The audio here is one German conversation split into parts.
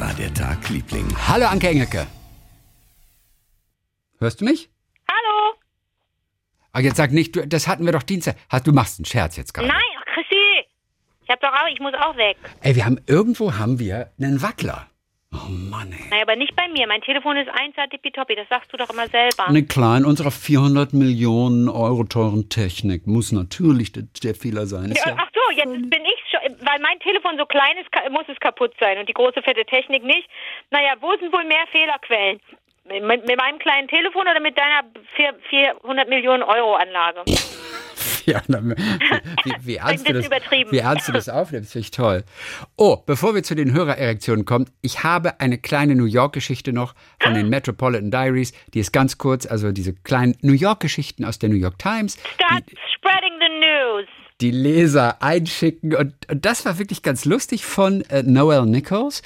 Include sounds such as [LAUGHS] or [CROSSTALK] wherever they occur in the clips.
war der Tag, Liebling? Hallo Anke Engelke. Hörst du mich? Hallo? Aber jetzt sag nicht, du, das hatten wir doch Dienstag. Hast, du machst einen Scherz jetzt gerade. Nein, ach Chrissy. Ich hab doch auch, ich muss auch weg. Ey, wir haben irgendwo haben wir einen Wackler. Oh Mann, ey. Naja, aber nicht bei mir. Mein Telefon ist 1 tippitoppi, das sagst du doch immer selber. Eine kleine unserer 400 Millionen Euro teuren Technik muss natürlich der, der Fehler sein. Ja, ja, ach so, jetzt bin weil mein Telefon so klein ist, muss es kaputt sein und die große fette Technik nicht. Naja, wo sind wohl mehr Fehlerquellen? Mit, mit meinem kleinen Telefon oder mit deiner vier- 400 Millionen Euro Anlage? [LAUGHS] ja, na, wie, wie, [LAUGHS] ernst du das wie ernst du das aufnimmst, finde ich toll. Oh, bevor wir zu den Hörererektionen kommen, ich habe eine kleine New York-Geschichte noch von den [GASPS] Metropolitan Diaries. Die ist ganz kurz, also diese kleinen New York-Geschichten aus der New York Times. Start spreading the news. Die Leser einschicken. Und, und das war wirklich ganz lustig von äh, Noel Nichols.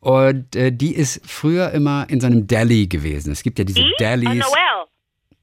Und äh, die ist früher immer in so einem Deli gewesen. Es gibt ja diese Die? Oh, Delis. Noel.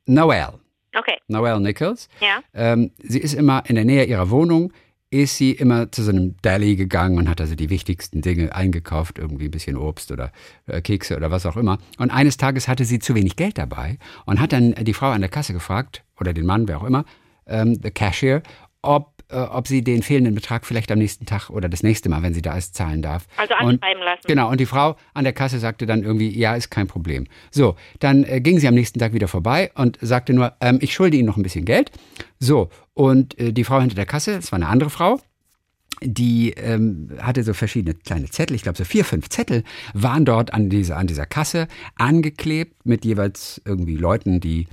Noel. Okay, Noel Nichols. ja. Ähm, sie ist immer in der Nähe ihrer Wohnung, ist sie immer zu so einem Deli gegangen und hat also die wichtigsten Dinge eingekauft, irgendwie ein bisschen Obst oder äh, Kekse oder was auch immer. Und eines Tages hatte sie zu wenig Geld dabei und hat dann die Frau an der Kasse gefragt, oder den Mann, wer auch immer, ähm, the Cashier, ob, äh, ob sie den fehlenden Betrag vielleicht am nächsten Tag oder das nächste Mal, wenn sie da ist, zahlen darf. Also und, anschreiben lassen. Genau, und die Frau an der Kasse sagte dann irgendwie, ja, ist kein Problem. So, dann äh, ging sie am nächsten Tag wieder vorbei und sagte nur, ähm, ich schulde Ihnen noch ein bisschen Geld. So, und äh, die Frau hinter der Kasse, das war eine andere Frau, die ähm, hatte so verschiedene kleine Zettel, ich glaube so vier, fünf Zettel, waren dort an dieser, an dieser Kasse angeklebt mit jeweils irgendwie Leuten, die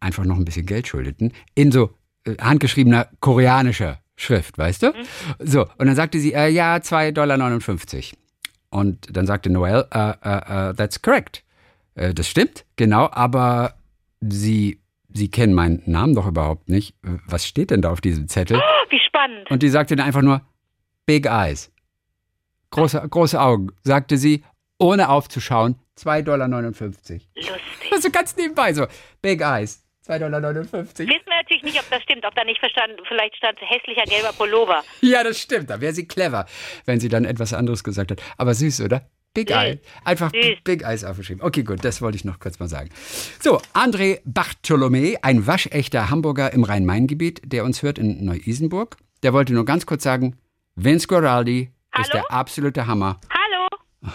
einfach noch ein bisschen Geld schuldeten, in so handgeschriebener koreanischer Schrift, weißt du? So, und dann sagte sie, äh, ja, 2,59 Dollar. Und dann sagte Noel, äh, äh, äh, that's correct. Äh, das stimmt, genau, aber Sie, Sie kennen meinen Namen doch überhaupt nicht. Was steht denn da auf diesem Zettel? Oh, wie spannend. Und die sagte dann einfach nur, Big Eyes. Große, große Augen, sagte sie, ohne aufzuschauen, 2,59 Dollar. Lustig. Also ganz nebenbei so, Big Eyes, 2,59 Dollar. Wissen wir natürlich nicht, ob das stimmt, ob da nicht verstanden, vielleicht stand hässlicher gelber Pullover. Ja, das stimmt, da wäre sie clever, wenn sie dann etwas anderes gesagt hat. Aber süß, oder? Big Süß. Eye. Einfach Süß. Big Eyes aufgeschrieben. Okay, gut, das wollte ich noch kurz mal sagen. So, André Bartholomä, ein waschechter Hamburger im Rhein-Main-Gebiet, der uns hört in Neu-Isenburg, der wollte nur ganz kurz sagen, Vince Guaraldi ist Hallo? der absolute Hammer. Hallo?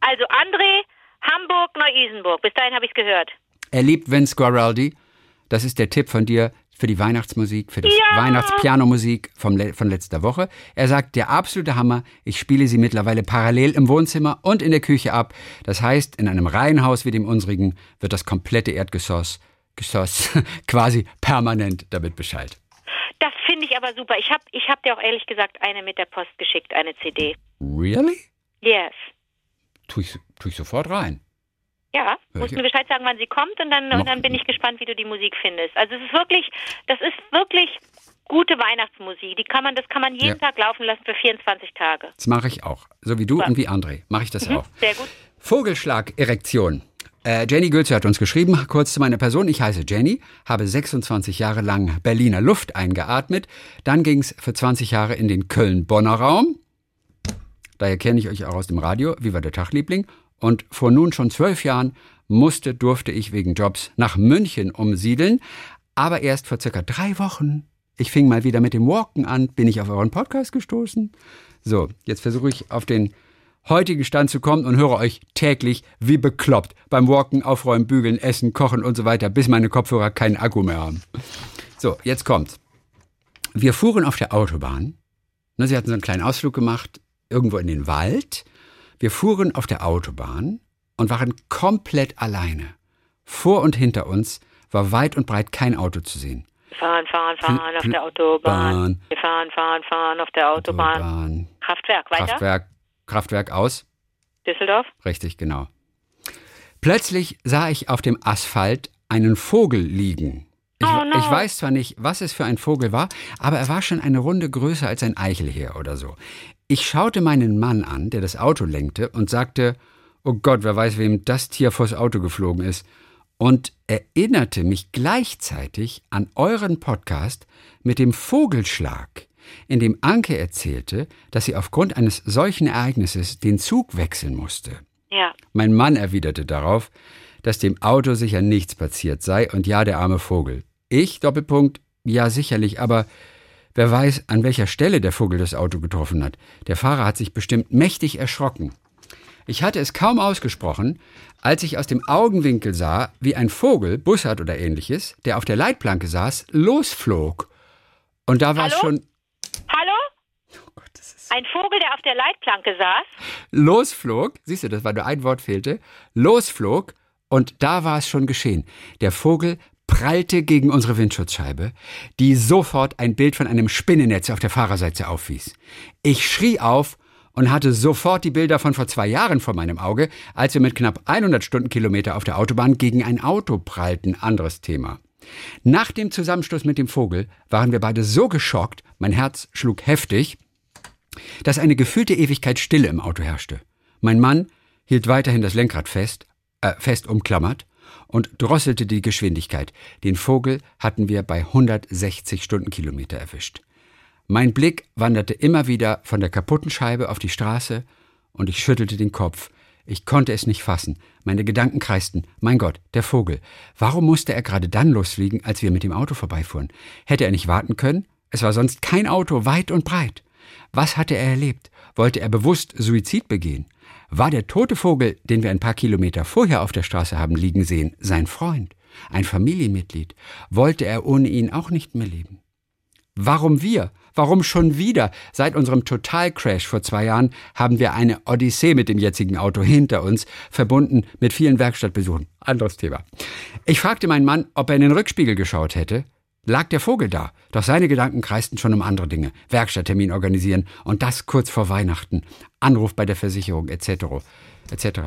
Also André, Hamburg, Neu-Isenburg. Bis dahin habe ich es gehört. Er liebt Vince Guaraldi. Das ist der Tipp von dir für die Weihnachtsmusik, für das Ja. Weihnachtspianomusik vom Le von letzter Woche. Er sagt, der absolute Hammer. Ich spiele sie mittlerweile parallel im Wohnzimmer und in der Küche ab. Das heißt, in einem Reihenhaus wie dem unsrigen wird das komplette Erdgeschoss Geschoss [LAUGHS] quasi permanent damit Bescheid. Das finde ich aber super. Ich habe ich hab dir auch ehrlich gesagt eine mit der Post geschickt, eine CD. Really? Yes. Tu ich, tu ich sofort rein. Ja, Ja, musst ja. mir Bescheid sagen, wann sie kommt und dann, und dann bin ich gespannt, wie du die Musik findest. Also es ist wirklich, das ist wirklich gute Weihnachtsmusik. Die kann man, das kann man jeden Ja. Tag laufen lassen für 24 Tage. Das mache ich auch. So wie du und wie André. Mache ich das auch. Sehr gut. Vogelschlag-Erektion. Äh, Jenny Gülze hat uns geschrieben, kurz zu meiner Person. Ich heiße Jenny, habe 26 Jahre lang Berliner Luft eingeatmet. Dann ging es für 20 Jahre in den Köln-Bonner Raum. Daher kenne ich euch auch aus dem Radio. Wie war der Tag, Liebling? Und vor nun schon zwölf Jahren musste, durfte ich wegen Jobs nach München umsiedeln. Aber erst vor circa drei Wochen. Ich fing mal wieder mit dem Walken an, bin ich auf euren Podcast gestoßen. So, jetzt versuche ich auf den heutigen Stand zu kommen und höre euch täglich wie bekloppt beim Walken, Aufräumen, Bügeln, Essen, Kochen und so weiter, bis meine Kopfhörer keinen Akku mehr haben. So, jetzt kommt's. Wir fuhren auf der Autobahn. Sie hatten so einen kleinen Ausflug gemacht, irgendwo in den Wald. Wir fuhren auf der Autobahn und waren komplett alleine. Vor und hinter uns war weit und breit kein Auto zu sehen. Fahren, fahren, fahren auf der Autobahn. Bahn. Wir fahren, fahren, fahren auf der Autobahn. Autobahn, Kraftwerk, weiter? Kraftwerk, Kraftwerk aus. Düsseldorf? Richtig, genau. Plötzlich sah ich auf dem Asphalt einen Vogel liegen. Ich, Oh no. ich weiß zwar nicht, was es für ein Vogel war, aber er war schon eine Runde größer als ein Eichelheer oder so. Ich schaute meinen Mann an, der das Auto lenkte, und sagte, oh Gott, wer weiß, wem das Tier vors Auto geflogen ist. Und erinnerte mich gleichzeitig an euren Podcast mit dem Vogelschlag. in dem Anke erzählte, dass sie aufgrund eines solchen Ereignisses den Zug wechseln musste. Ja. Mein Mann erwiderte darauf, dass dem Auto sicher nichts passiert sei und ja, der arme Vogel. Ich, Doppelpunkt, ja sicherlich, aber wer weiß, an welcher Stelle der Vogel das Auto getroffen hat. Der Fahrer hat sich bestimmt mächtig erschrocken. Ich hatte es kaum ausgesprochen, als ich aus dem Augenwinkel sah, wie ein Vogel, Bussard oder ähnliches, der auf der Leitplanke saß, losflog. Und da war es Hallo? schon Hallo? Oh Gott, das ist Ein Vogel, der auf der Leitplanke saß? losflog, siehst du, das war nur ein Wort fehlte, losflog und da war es schon geschehen. Der Vogel prallte gegen unsere Windschutzscheibe, die sofort ein Bild von einem Spinnennetz auf der Fahrerseite aufwies. Ich schrie auf und hatte sofort die Bilder von vor zwei Jahren vor meinem Auge, als wir mit knapp 100 Stundenkilometer auf der Autobahn gegen ein Auto prallten. Anderes Thema. Nach dem Zusammenstoß mit dem Vogel waren wir beide so geschockt, mein Herz schlug heftig, dass eine gefühlte Ewigkeit Stille im Auto herrschte. Mein Mann hielt weiterhin das Lenkrad fest, äh, fest umklammert und drosselte die Geschwindigkeit. Den Vogel hatten wir bei 160 Stundenkilometer erwischt. Mein Blick wanderte immer wieder von der kaputten Scheibe auf die Straße und ich schüttelte den Kopf. Ich konnte es nicht fassen. Meine Gedanken kreisten. Mein Gott, der Vogel. Warum musste er gerade dann losfliegen, als wir mit dem Auto vorbeifuhren? Hätte er nicht warten können? Es war sonst kein Auto weit und breit. Was hatte er erlebt? Wollte er bewusst Suizid begehen? War der tote Vogel, den wir ein paar Kilometer vorher auf der Straße haben liegen sehen, sein Freund? Ein Familienmitglied? Wollte er ohne ihn auch nicht mehr leben? Warum wir? Warum schon wieder? Seit unserem Totalcrash vor zwei Jahren haben wir eine Odyssee mit dem jetzigen Auto hinter uns, verbunden mit vielen Werkstattbesuchen. Anderes Thema. Ich fragte meinen Mann, ob er in den Rückspiegel geschaut hätte. Lag der Vogel da, doch seine Gedanken kreisten schon um andere Dinge. Werkstatttermin organisieren und das kurz vor Weihnachten. Anruf bei der Versicherung etc. etc.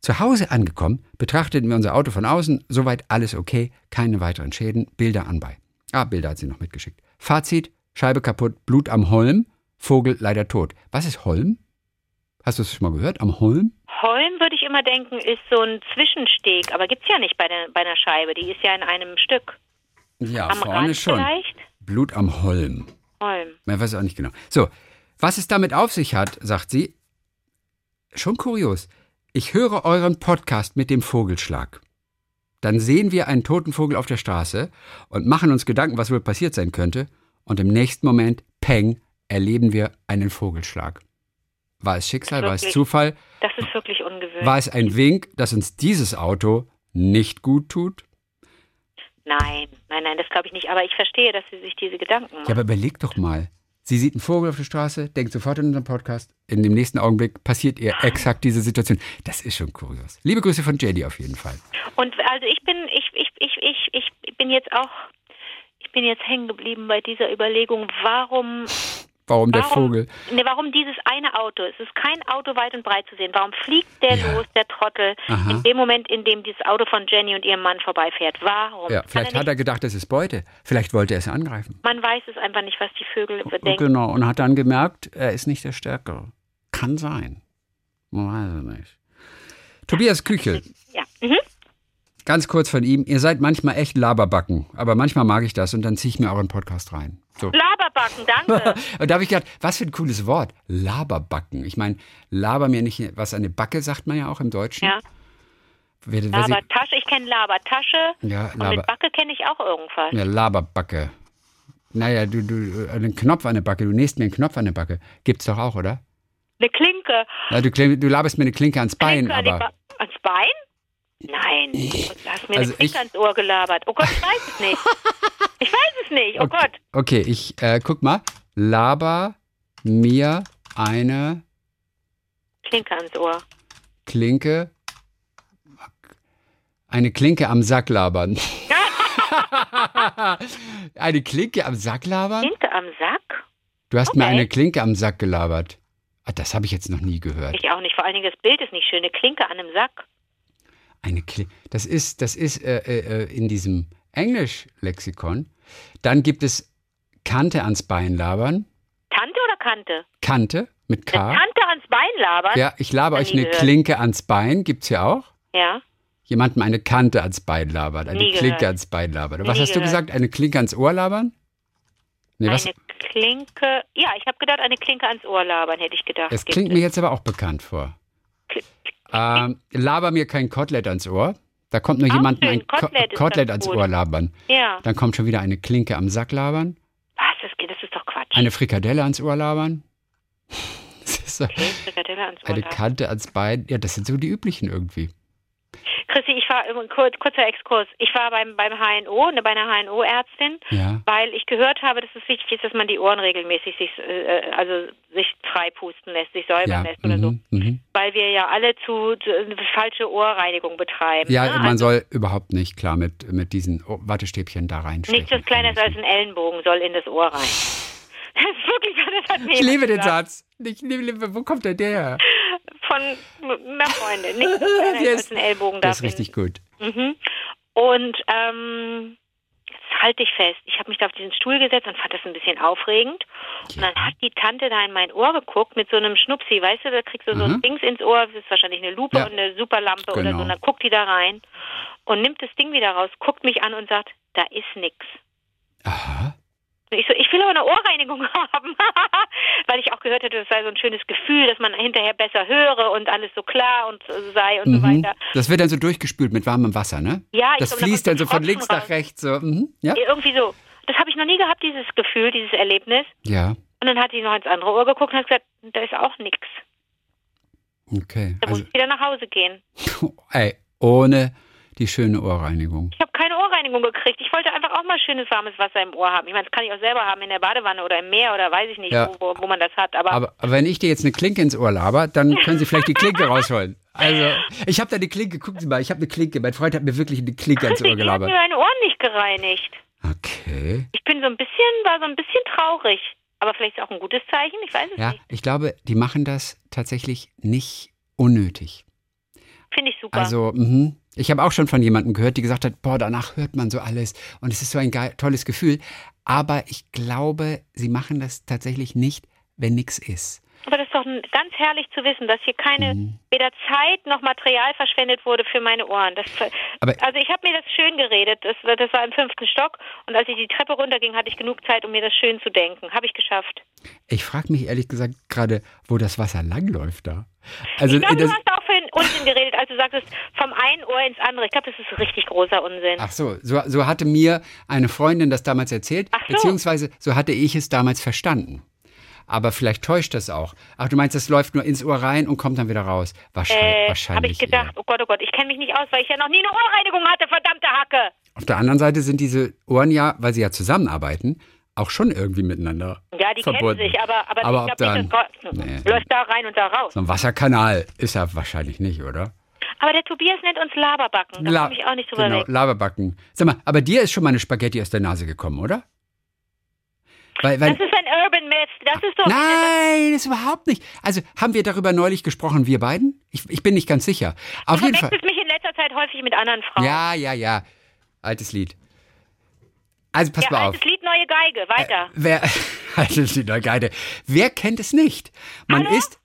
Zu Hause angekommen, betrachteten wir unser Auto von außen, soweit alles okay, keine weiteren Schäden, Bilder anbei. Ah, Bilder hat sie noch mitgeschickt. Fazit, Scheibe kaputt, Blut am Holm, Vogel leider tot. Was ist Holm? Hast du es schon mal gehört? Am Holm? Holm, würde ich immer denken, ist so ein Zwischensteg, aber gibt's ja nicht bei, der, bei einer Scheibe. Die ist ja in einem Stück. Ja, Am vorne Rand schon. vielleicht? Blut am Holm. Holm. Man weiß auch nicht genau. So, was es damit auf sich hat, sagt sie, schon kurios. Ich höre euren Podcast mit dem Vogelschlag. Dann sehen wir einen toten Vogel auf der Straße und machen uns Gedanken, was wohl passiert sein könnte. Und im nächsten Moment, peng, erleben wir einen Vogelschlag. War es Schicksal, war es Wirklich? Zufall? Das ist wirklich ungewöhnlich. War es ein Wink, dass uns dieses Auto nicht gut tut? Nein, nein, nein, das glaube ich nicht. Aber ich verstehe, dass sie sich diese Gedanken Ja, machen. aber überleg doch mal. Sie sieht einen Vogel auf der Straße, denkt sofort an unseren Podcast. In dem nächsten Augenblick passiert ihr exakt diese Situation. Das ist schon kurios. Liebe Grüße von JD auf jeden Fall. Und also ich bin, ich, ich, ich, ich, ich bin jetzt auch, ich bin jetzt hängen geblieben bei dieser Überlegung, warum Warum der Warum, Vogel? Ne, warum dieses eine Auto? Es ist kein Auto weit und breit zu sehen. Warum fliegt der Ja. los, der Trottel, Aha. in dem Moment, in dem dieses Auto von Jenny und ihrem Mann vorbeifährt? Warum? Ja, vielleicht er hat er gedacht, es ist Beute. Vielleicht wollte er es angreifen. Man weiß es einfach nicht, was die Vögel bedenken. Genau, und hat dann gemerkt, er ist nicht der Stärkere. Kann sein. Man weiß es nicht. Tobias Küchel, Ja. Mhm. ganz kurz von ihm. Ihr seid manchmal echt Laberbacken, aber manchmal mag ich das und dann ziehe ich mir euren Podcast rein. So. Laberbacken, danke. [LAUGHS] Und da habe ich gedacht, was für ein cooles Wort. Laberbacken. Ich meine, laber mir nicht was an eine Backe, sagt man ja auch im Deutschen. ja. Wer, wer sie, Labertasche, ich kenne Labertasche. ja, Und Laber, mit Backe kenne ich auch irgendwas. ja, Laberbacke. Naja, du, du, einen Knopf an der Backe, du nähst mir einen Knopf an der Backe. Gibt's doch auch, oder? Eine Klinke. Ja, du, du laberst mir eine Klinke ans Bein, Klinke die aber. Nein. Du hast mir Also eine Klinke ich- ans Ohr gelabert. Oh Gott, ich weiß es nicht. [LAUGHS] Ich weiß es nicht. Oh Okay, Gott. okay ich äh, guck mal. Laber mir eine Klinke ans Ohr. Klinke. Eine Klinke am Sack labern. [LAUGHS] eine Klinke am Sack labern? Klinke am Sack? Du hast mir Okay. eine Klinke am Sack gelabert. Ah, das habe ich jetzt noch nie gehört. Ich auch nicht. Vor allen Dingen das Bild ist nicht schön. Eine Klinke an einem Sack. Eine Klinke. Das ist, das ist äh, äh, äh, in diesem Englisch-Lexikon. Dann gibt es Kante ans Bein labern. Tante oder Kante? Kante mit Eine K. Tante ans Bein labern? Ja, ich laber euch eine gehört. Klinke ans Bein. Gibt's ja auch. Ja. Jemandem eine Kante ans Bein labert. Eine Nie Klinke gehört. ans Bein labern. Was Nie hast du gehört. gesagt? Eine Klinke ans Ohr labern? Nee, was? Eine Klinke. Ja, ich habe gedacht, eine Klinke ans Ohr labern, hätte ich gedacht. Das klingt mir jetzt aber auch bekannt vor. Ähm, laber mir kein Kotelett ans Ohr. Da kommt nur jemand ein Ko- Kotelett Kotelett ans gut. Ohr labern. Ja. Dann kommt schon wieder eine Klinke am Sack labern. Was? Das, geht, das ist doch Quatsch. Eine Frikadelle ans Ohr labern. Das ist so Okay, Frikadelle ans Ohr eine labern. Kante ans Bein. Ja, das sind so die üblichen irgendwie. Ich war, äh, kurz, kurzer Exkurs. Ich war beim, beim HNO, ne, bei einer HNO-Ärztin, Ja. weil ich gehört habe, dass es wichtig ist, dass man die Ohren regelmäßig sich, äh, also sich frei pusten lässt, sich säubern Ja. lässt oder so. Mhm, mhm. Weil wir ja alle zu, zu falsche Ohrreinigung betreiben. Ja, ne? man also soll überhaupt nicht klar mit, mit diesen Wattestäbchen da reinstechen. nichts, was kleiner ist als ein Ellenbogen, soll in das Ohr rein. [LAUGHS] Das ist wirklich das hat mir Ich liebe den. Satz. Ich liebe, wo kommt denn der her? Von meiner Freundin. Nichts, was kleiner Der ist als ein Ellenbogen Der darf ist richtig gut. Mhm. Und ähm, jetzt halte ich fest. Ich habe mich da auf diesen Stuhl gesetzt und fand das ein bisschen aufregend. Und dann hat die Tante da in mein Ohr geguckt mit so einem Schnupsi, weißt du, da kriegst du so Mhm. ein Dings ins Ohr, das ist wahrscheinlich eine Lupe Ja. und eine Superlampe oder Genau. so. Und dann guckt die da rein und nimmt das Ding wieder raus, guckt mich an und sagt, da ist nix. Aha. Und Ich so, ich will aber eine Ohrreinigung [LAUGHS] haben, weil ich auch gehört hätte, das sei so ein schönes Gefühl, dass man hinterher besser höre und alles so klar und äh, sei und so Mhm. weiter. Das wird dann so durchgespült mit warmem Wasser, ne? Ja, ich Das glaube, da fließt kommt dann so von links nach raus. rechts. So. Mhm. Ja? Irgendwie so. Das habe ich noch nie gehabt, dieses Gefühl, dieses Erlebnis. Ja. Und dann hat sie noch ins andere Ohr geguckt und hat gesagt, da ist auch nichts. Okay. Da Also, muss ich wieder nach Hause gehen. [LAUGHS] ey, ohne die schöne Ohrreinigung. Ich habe Ohrreinigung gekriegt. Ich wollte einfach auch mal schönes warmes Wasser im Ohr haben. Ich meine, das kann ich auch selber haben in der Badewanne oder im Meer oder weiß ich nicht, Ja. wo, wo, man das hat. Aber, Aber, wenn ich dir jetzt eine Klinke ins Ohr laber, dann [LAUGHS] können Sie vielleicht die Klinke rausholen. Also, ich habe da eine Klinke, gucken Sie mal, ich habe eine Klinke. Mein Freund hat mir wirklich eine Klinke ins Ohr ich habe gelabert. mir meine Ohren nicht gereinigt. Okay. Ich bin so ein bisschen, war so ein bisschen traurig. Aber vielleicht ist auch ein gutes Zeichen, ich weiß es Ja, nicht. ich glaube, die machen das tatsächlich nicht unnötig. Finde ich super. Also, mhm. Ich habe auch schon von jemandem gehört, die gesagt hat, boah, danach hört man so alles und es ist so ein geil, tolles Gefühl. Aber ich glaube, sie machen das tatsächlich nicht, wenn nichts ist. Aber das ist doch ganz herrlich zu wissen, dass hier keine Mhm. weder Zeit noch Material verschwendet wurde für meine Ohren. Das, also ich habe mir das schön geredet. Das, war- das war im fünften Stock und als ich die Treppe runterging, hatte ich genug Zeit, um mir das schön zu denken. Habe ich geschafft. Ich frage mich ehrlich gesagt gerade, wo das Wasser langläuft da. Also, ich glaube, das, du hast Unsinn geredet, als du sagtest, vom einen Ohr ins andere. Ich glaube, das ist richtig großer Unsinn. ach so, so, so hatte mir eine Freundin das damals erzählt, Ach so. beziehungsweise so hatte ich es damals verstanden. Aber vielleicht täuscht das auch. Ach, du meinst, das läuft nur ins Ohr rein und kommt dann wieder raus? Wahrscheinlich. äh, wahrscheinlich habe ich gedacht, eher. oh Gott, oh Gott, ich kenne mich nicht aus, weil ich ja noch nie eine Ohrreinigung hatte, verdammte Hacke. Auf der anderen Seite sind diese Ohren ja, weil sie ja zusammenarbeiten, auch schon irgendwie miteinander Ja, die verbunden. kennen sich, aber, aber, Aber ich glaube nicht, das Nee. läuft da rein und da raus. So ein Wasserkanal ist er wahrscheinlich nicht, oder? Aber der Tobias nennt uns Laberbacken. Da La- komme ich auch nicht drüber genau, weg. Laberbacken. Sag mal, aber dir ist schon mal eine Spaghetti aus der Nase gekommen, oder? Weil, weil, Das ist ein Urban Myth. Das ist doch. Nein, das überhaupt nicht. Also haben wir darüber neulich gesprochen, wir beiden? Ich, ich bin nicht ganz sicher. Auf Du jeden Fall. mich in letzter Zeit häufig mit anderen Frauen. Ja, ja, ja. Altes Lied. Also pass ja, mal auf. altes Lied, neue Geige. Weiter. Wer, [LAUGHS] altes Lied, na, Geide. Wer kennt es nicht? Man Hallo? ist,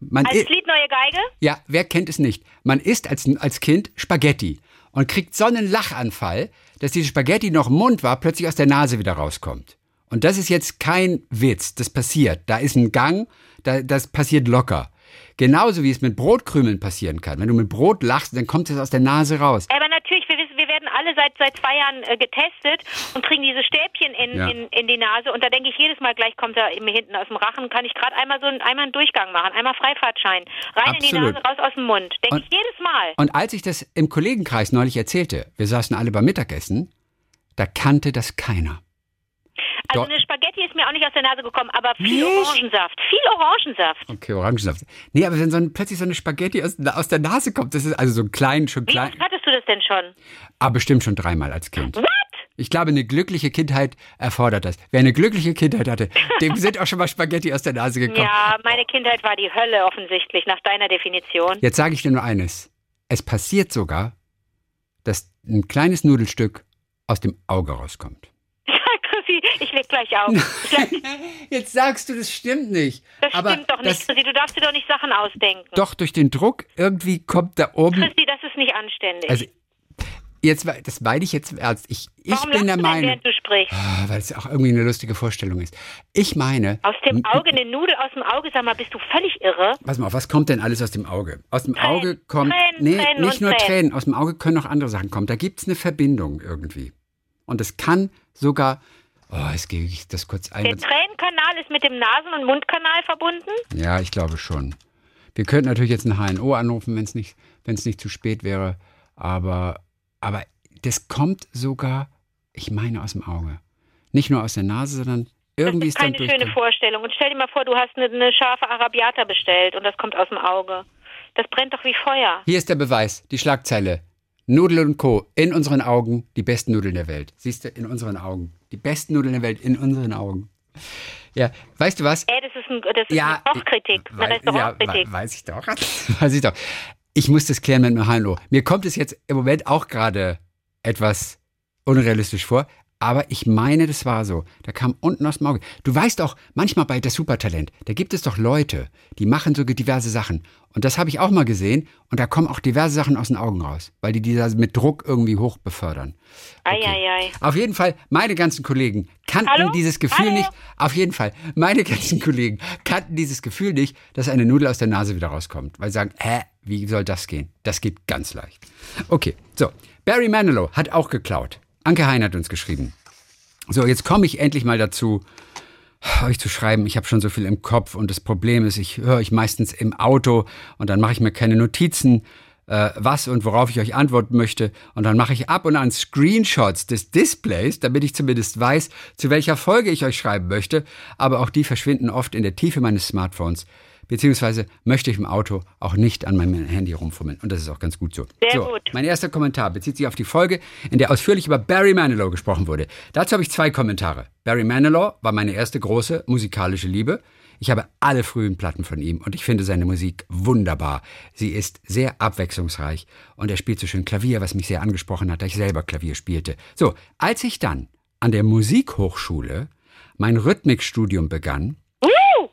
man altes Lied, neue Geige? ja, wer kennt es nicht? Man isst als, als Kind Spaghetti und kriegt so einen Lachanfall, dass diese Spaghetti noch im Mund war, plötzlich aus der Nase wieder rauskommt. Und das ist jetzt kein Witz, das passiert. Da ist ein Gang, da, das passiert locker. Genauso wie es mit Brotkrümeln passieren kann. Wenn du mit Brot lachst, dann kommt es aus der Nase raus. Aber natürlich, wir wissen, wir werden alle seit seit zwei Jahren äh, getestet und kriegen diese Stäbchen in, Ja. in, in die Nase und da denke ich jedes Mal gleich kommt er mir hinten aus dem Rachen, kann ich gerade einmal so einen, einmal einen Durchgang machen, einmal Freifahrtschein, rein in die Absolut. Nase, raus aus dem Mund. Denke ich jedes Mal. Und als ich das im Kollegenkreis neulich erzählte, wir saßen alle beim Mittagessen, da kannte das keiner. Also eine Spaghetti mir auch nicht aus der Nase gekommen, aber viel Nicht? Orangensaft, viel Orangensaft. Okay, Orangensaft. Nee, aber wenn so ein, plötzlich so eine Spaghetti aus, aus der Nase kommt, das ist also so ein klein, schon Wie klein, oft hattest du das denn schon? aber bestimmt schon dreimal als Kind. What? Ich glaube, eine glückliche Kindheit erfordert das. Wer eine glückliche Kindheit hatte, dem [LAUGHS] sind auch schon mal Spaghetti aus der Nase gekommen. Ja, meine Kindheit war die Hölle offensichtlich, nach deiner Definition. Jetzt sage ich dir nur eines. Es passiert sogar, dass ein kleines Nudelstück aus dem Auge rauskommt. Leg gleich auf. [LAUGHS] Jetzt sagst du, das stimmt nicht. das aber stimmt doch nicht, das, Chrissy. Du darfst dir doch nicht Sachen ausdenken. doch durch den Druck irgendwie kommt da oben. Chrissy, das ist nicht anständig. Also Jetzt, das meine ich jetzt ernst. Ich, ich Warum bin der Meinung, während du sprichst? Ah, weil es auch irgendwie eine lustige Vorstellung ist. Ich meine, Aus dem Auge, eine Nudel aus dem Auge, sag mal, bist du völlig irre? pass mal auf, was kommt denn alles aus dem Auge? Aus dem Tränen, Auge kommt, Tränen, nee, Tränen nicht nur Tränen. Tränen, aus dem Auge können auch andere Sachen kommen. Da gibt es eine Verbindung irgendwie. Und es kann sogar, oh, jetzt gebe ich das kurz ein. Der Tränenkanal ist mit dem Nasen- und Mundkanal verbunden? Ja, ich glaube schon. Wir könnten natürlich jetzt ein HNO anrufen, wenn es nicht, wenn's nicht zu spät wäre. Aber, aber das kommt sogar, ich meine, aus dem Auge. Nicht nur aus der Nase, sondern irgendwie das ist ist keine schöne Vorstellung. Und stell dir mal vor, du hast eine, eine scharfe Arabiata bestellt und das kommt aus dem Auge. Das brennt doch wie Feuer. Hier ist der Beweis, die Schlagzeile. Nudel und Co. In unseren Augen die besten Nudeln der Welt. Siehst du, in unseren Augen. Die besten Nudeln der Welt in unseren Augen. Ja, weißt du was? Ey, das ist, ein, das ist Ja, eine wei- ja, weiß ich doch. [LAUGHS] weiß ich doch. Ich muss das klären mit dem Hallo. Mir kommt es jetzt im Moment auch gerade etwas unrealistisch vor, aber ich meine, das war so. Da kam unten aus dem Auge. Du weißt doch, manchmal bei das Supertalent, da gibt es doch Leute, die machen so diverse Sachen. Und das habe ich auch mal gesehen. Und da kommen auch diverse Sachen aus den Augen raus, weil die die da mit Druck irgendwie hoch befördern. Eieiei. Auf jeden Fall, meine ganzen Kollegen kannten Hallo? dieses Gefühl Hallo? nicht. Auf jeden Fall, meine ganzen Kollegen kannten dieses Gefühl nicht, dass eine Nudel aus der Nase wieder rauskommt. Weil sie sagen, hä, wie soll das gehen? Das geht ganz leicht. Okay, so. Barry Manilow hat auch geklaut. Anke Hein hat uns geschrieben. So, jetzt komme ich endlich mal dazu, euch zu schreiben. Ich habe schon so viel im Kopf und das Problem ist, ich höre euch meistens im Auto und dann mache ich mir keine Notizen, äh, was und worauf ich euch antworten möchte. Und dann mache ich ab und an Screenshots des Displays, damit ich zumindest weiß, zu welcher Folge ich euch schreiben möchte. Aber auch die verschwinden oft in der Tiefe meines Smartphones. Beziehungsweise möchte ich im Auto auch nicht an meinem Handy rumfummeln. Und das ist auch ganz gut so. Sehr so gut. mein erster Kommentar bezieht sich auf die Folge, in der ausführlich über Barry Manilow gesprochen wurde. Dazu habe ich zwei Kommentare. Barry Manilow war meine erste große musikalische Liebe. Ich habe alle frühen Platten von ihm und ich finde seine Musik wunderbar. Sie ist sehr abwechslungsreich und er spielt so schön Klavier, was mich sehr angesprochen hat, da ich selber Klavier spielte. So, als ich dann an der Musikhochschule mein Rhythmikstudium begann,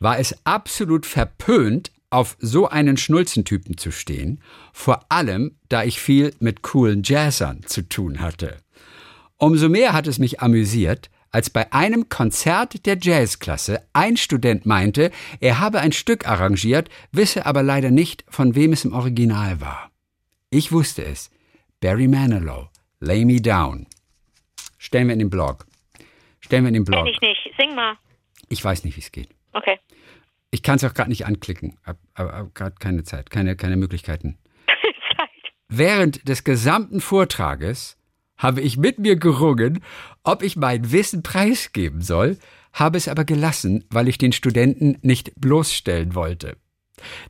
war es absolut verpönt, auf so einen Schnulzentypen zu stehen, vor allem da ich viel mit coolen Jazzern zu tun hatte. Umso mehr hat es mich amüsiert, als bei einem Konzert der Jazzklasse ein Student meinte, er habe ein Stück arrangiert, wisse aber leider nicht, von wem es im Original war. Ich wusste es. Barry Manilow, Lay Me Down. Stellen wir in den Blog. Stellen wir in den Blog. Kenn ich nicht. Sing mal. Ich weiß nicht, wie es geht. Okay. Ich kann es auch gerade nicht anklicken. Hab gerade keine Zeit, keine, keine Möglichkeiten. [LAUGHS] Zeit. Während des gesamten Vortrages habe ich mit mir gerungen, ob ich mein Wissen preisgeben soll, habe es aber gelassen, weil ich den Studenten nicht bloßstellen wollte.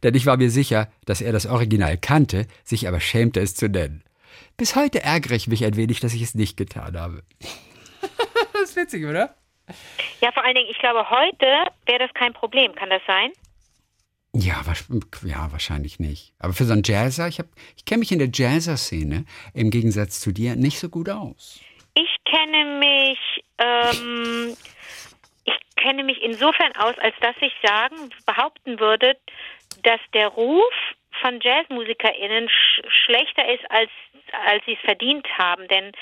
Denn ich war mir sicher, dass er das Original kannte, sich aber schämte es zu nennen. Bis heute ärgere ich mich ein wenig, dass ich es nicht getan habe. [LAUGHS] das ist witzig, oder? Ja, vor allen Dingen, ich glaube, heute wäre das kein Problem. Kann das sein? Ja, ja, wahrscheinlich nicht. Aber für so einen Jazzer, ich, hab- ich kenne mich in der Jazzer-Szene im Gegensatz zu dir nicht so gut aus. Ich kenne mich, ähm, ich kenne mich insofern aus, als dass ich sagen, behaupten würde, dass der Ruf von JazzmusikerInnen sch schlechter ist, als, als sie es verdient haben. Denn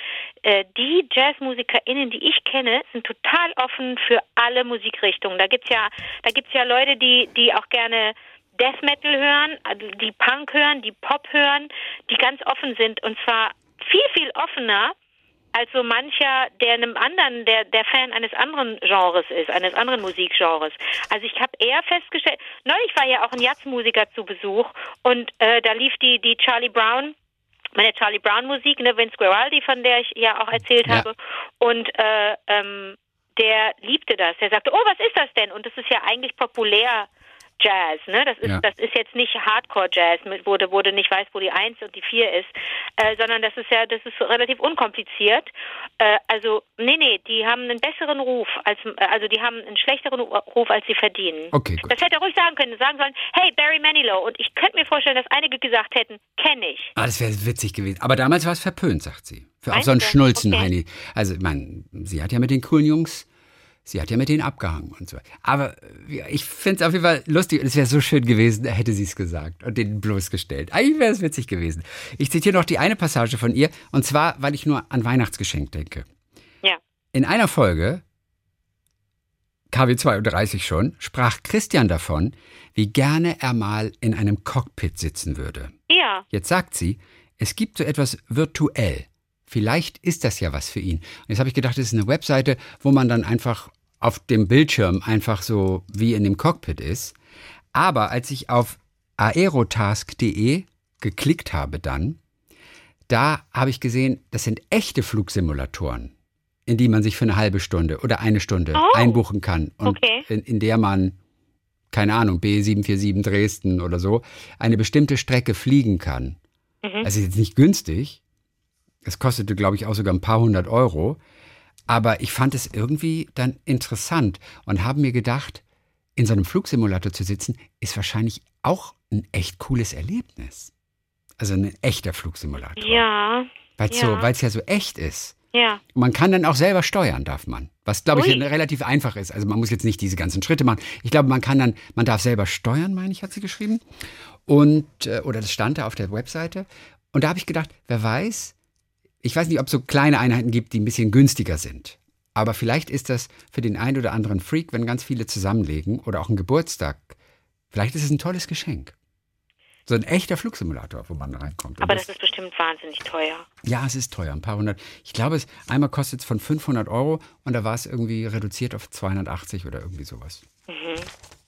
äh, die JazzmusikerInnen, die ich kenne, sind total offen für alle Musikrichtungen. Da gibt's ja, da gibt's ja Leute, die, die auch gerne Death Metal hören, also die Punk hören, die Pop hören, die ganz offen sind und zwar viel, viel offener als so mancher, der einem anderen, der, der Fan eines anderen Genres ist, eines anderen Musikgenres. Also ich habe eher festgestellt, neulich war ja auch ein Jazzmusiker zu Besuch und äh, da lief die, die Charlie Brown, meine Charlie Brown Musik, ne, Vince Guaraldi, von der ich ja auch erzählt Ja. habe. Und äh, ähm, der liebte das. Der sagte, oh, was ist das denn? Und das ist ja eigentlich populär. Jazz, ne? Das ist Ja. das ist jetzt nicht Hardcore Jazz, mit, wo du, wo du nicht weißt, wo die Eins und die Vier ist, äh, sondern das ist ja, das ist relativ unkompliziert. Äh, also nee, nee, die haben einen besseren Ruf als, äh, also die haben einen schlechteren Ruf, als sie verdienen. Okay, gut. Das hätte er ruhig sagen können, sagen sollen, hey Barry Manilow. Und ich könnte mir vorstellen, dass einige gesagt hätten, kenne ich. Ah, das wäre witzig gewesen. Aber damals war es verpönt, sagt sie. Für auch so einen? Schnulzen, Okay. Heini. Also, ich meine, sie hat ja mit den coolen Jungs Sie hat ja mit denen abgehangen und so. Aber äh, ich finde es auf jeden Fall lustig und es wäre so schön gewesen, hätte sie es gesagt und den bloßgestellt. Eigentlich wäre es witzig gewesen. Ich zitiere noch die eine Passage von ihr und zwar, weil ich nur an Weihnachtsgeschenk denke. Ja. In einer Folge, KW 32 schon, sprach Christian davon, wie gerne er mal in einem Cockpit sitzen würde. Ja. Jetzt sagt sie, es gibt so etwas virtuell. Vielleicht ist das ja was für ihn. Und jetzt habe ich gedacht, das ist eine Webseite, wo man dann einfach auf dem Bildschirm einfach so wie in dem Cockpit ist. Aber als ich auf aerotask.de geklickt habe dann, da habe ich gesehen, das sind echte Flugsimulatoren, in die man sich für eine halbe Stunde oder eine Stunde Oh. einbuchen kann und Okay. in, in der man, keine Ahnung, B747 Dresden oder so, eine bestimmte Strecke fliegen kann. Mhm. Also jetzt nicht günstig. Es kostete, glaube ich, auch sogar ein paar hundert Euro. Aber ich fand es irgendwie dann interessant und habe mir gedacht, in so einem Flugsimulator zu sitzen, ist wahrscheinlich auch ein echt cooles Erlebnis. Also ein echter Flugsimulator. Ja. Weil es ja. so, ja so echt ist. Ja. Man kann dann auch selber steuern, darf man. Was, glaube ich, Ui. relativ einfach ist. Also man muss jetzt nicht diese ganzen Schritte machen. Ich glaube, man kann dann, man darf selber steuern, meine ich, hat sie geschrieben. Und, äh, oder das stand da auf der Webseite. Und da habe ich gedacht, wer weiß, ich weiß nicht, ob es so kleine Einheiten gibt, die ein bisschen günstiger sind. Aber vielleicht ist das für den einen oder anderen Freak, wenn ganz viele zusammenlegen oder auch ein Geburtstag. Vielleicht ist es ein tolles Geschenk. So ein echter Flugsimulator, wo man reinkommt. Aber das ist bestimmt wahnsinnig teuer. ja, es ist teuer, ein paar hundert. Ich glaube, es einmal kostet es von 500 Euro und da war es irgendwie reduziert auf 280 oder irgendwie sowas.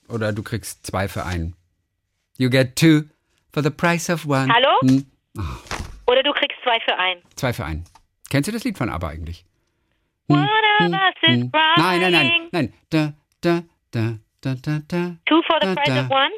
Oder du kriegst zwei für einen. You get two for the price of one. Hallo? Hm, kriegst zwei für einen. zwei für einen. Kennst du das Lied von ABBA eigentlich? Hm, is Hm. Nein, nein, nein, nein. Da, da, da, da, da, da, Two for the Da, price da. of one?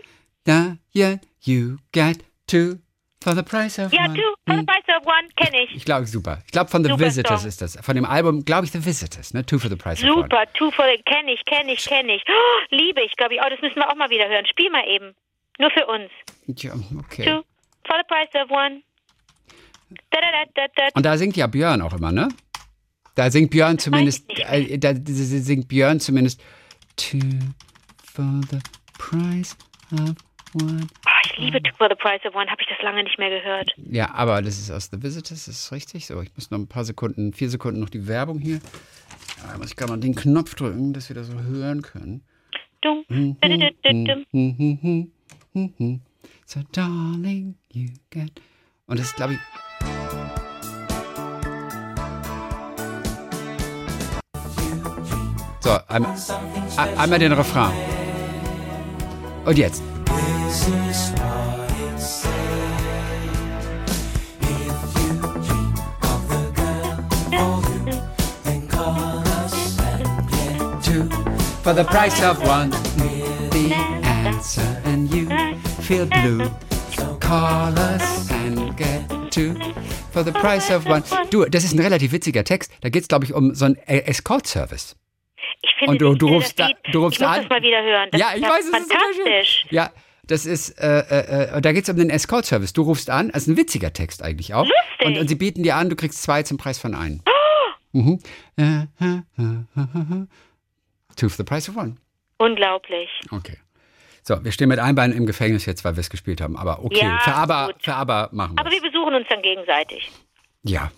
da, yeah, you get two for the price of Ja, one. two for the Hm. price of one kenne ich. Ich glaube, super. Ich glaube, von The Super Visitors Song. ist das. Von dem Album, glaube ich, The Visitors, ne? Two for the price of one. Super, two for the kenne ich, kenne ich, kenne ich. Oh, liebe ich, glaube ich. Oh, das müssen wir auch mal wieder hören. Spiel mal eben. Nur für uns. Ja, okay. Two for the price of one. Da, da, da, da, da. Und da singt ja Björn auch immer, ne? Da singt Björn zumindest, äh, da singt Björn zumindest Two for the price of one. Oh, ich liebe Two for the price of one. Habe ich das lange nicht mehr gehört. Ja, aber das ist aus The Visitors, das ist richtig. So, ich muss noch ein paar Sekunden, vier Sekunden noch die Werbung hier. Da muss ich gerade mal den Knopf drücken, dass wir das so hören können. So, darling, you get. Und das ist, glaube ich. So, einmal, ein- einmal den Refrain. Und jetzt. For the price of one. The answer, and you feel blue. Call us and get two for the price of one. Du, das ist ein relativ witziger Text. Da geht es, glaube ich, um so einen Escort-Service. Ich finde, Und du- du rufst das da- du rufst ich muss an. das mal wieder hören. Das ja, ist ich weiß, es fantastisch. Ja, das ist, äh, äh, äh, da geht es um den Escort-Service. Du rufst an, das ist ein witziger Text eigentlich auch. Lustig. Und, und sie bieten dir an, du kriegst zwei zum Preis von einem. Mhm. Äh, äh. Two for the price of one. Unglaublich. Okay. So, wir stehen mit einem Bein im Gefängnis jetzt, weil wir es gespielt haben. Aber okay, Ja, für, aber, für aber machen wir Aber wir besuchen uns dann gegenseitig. Ja.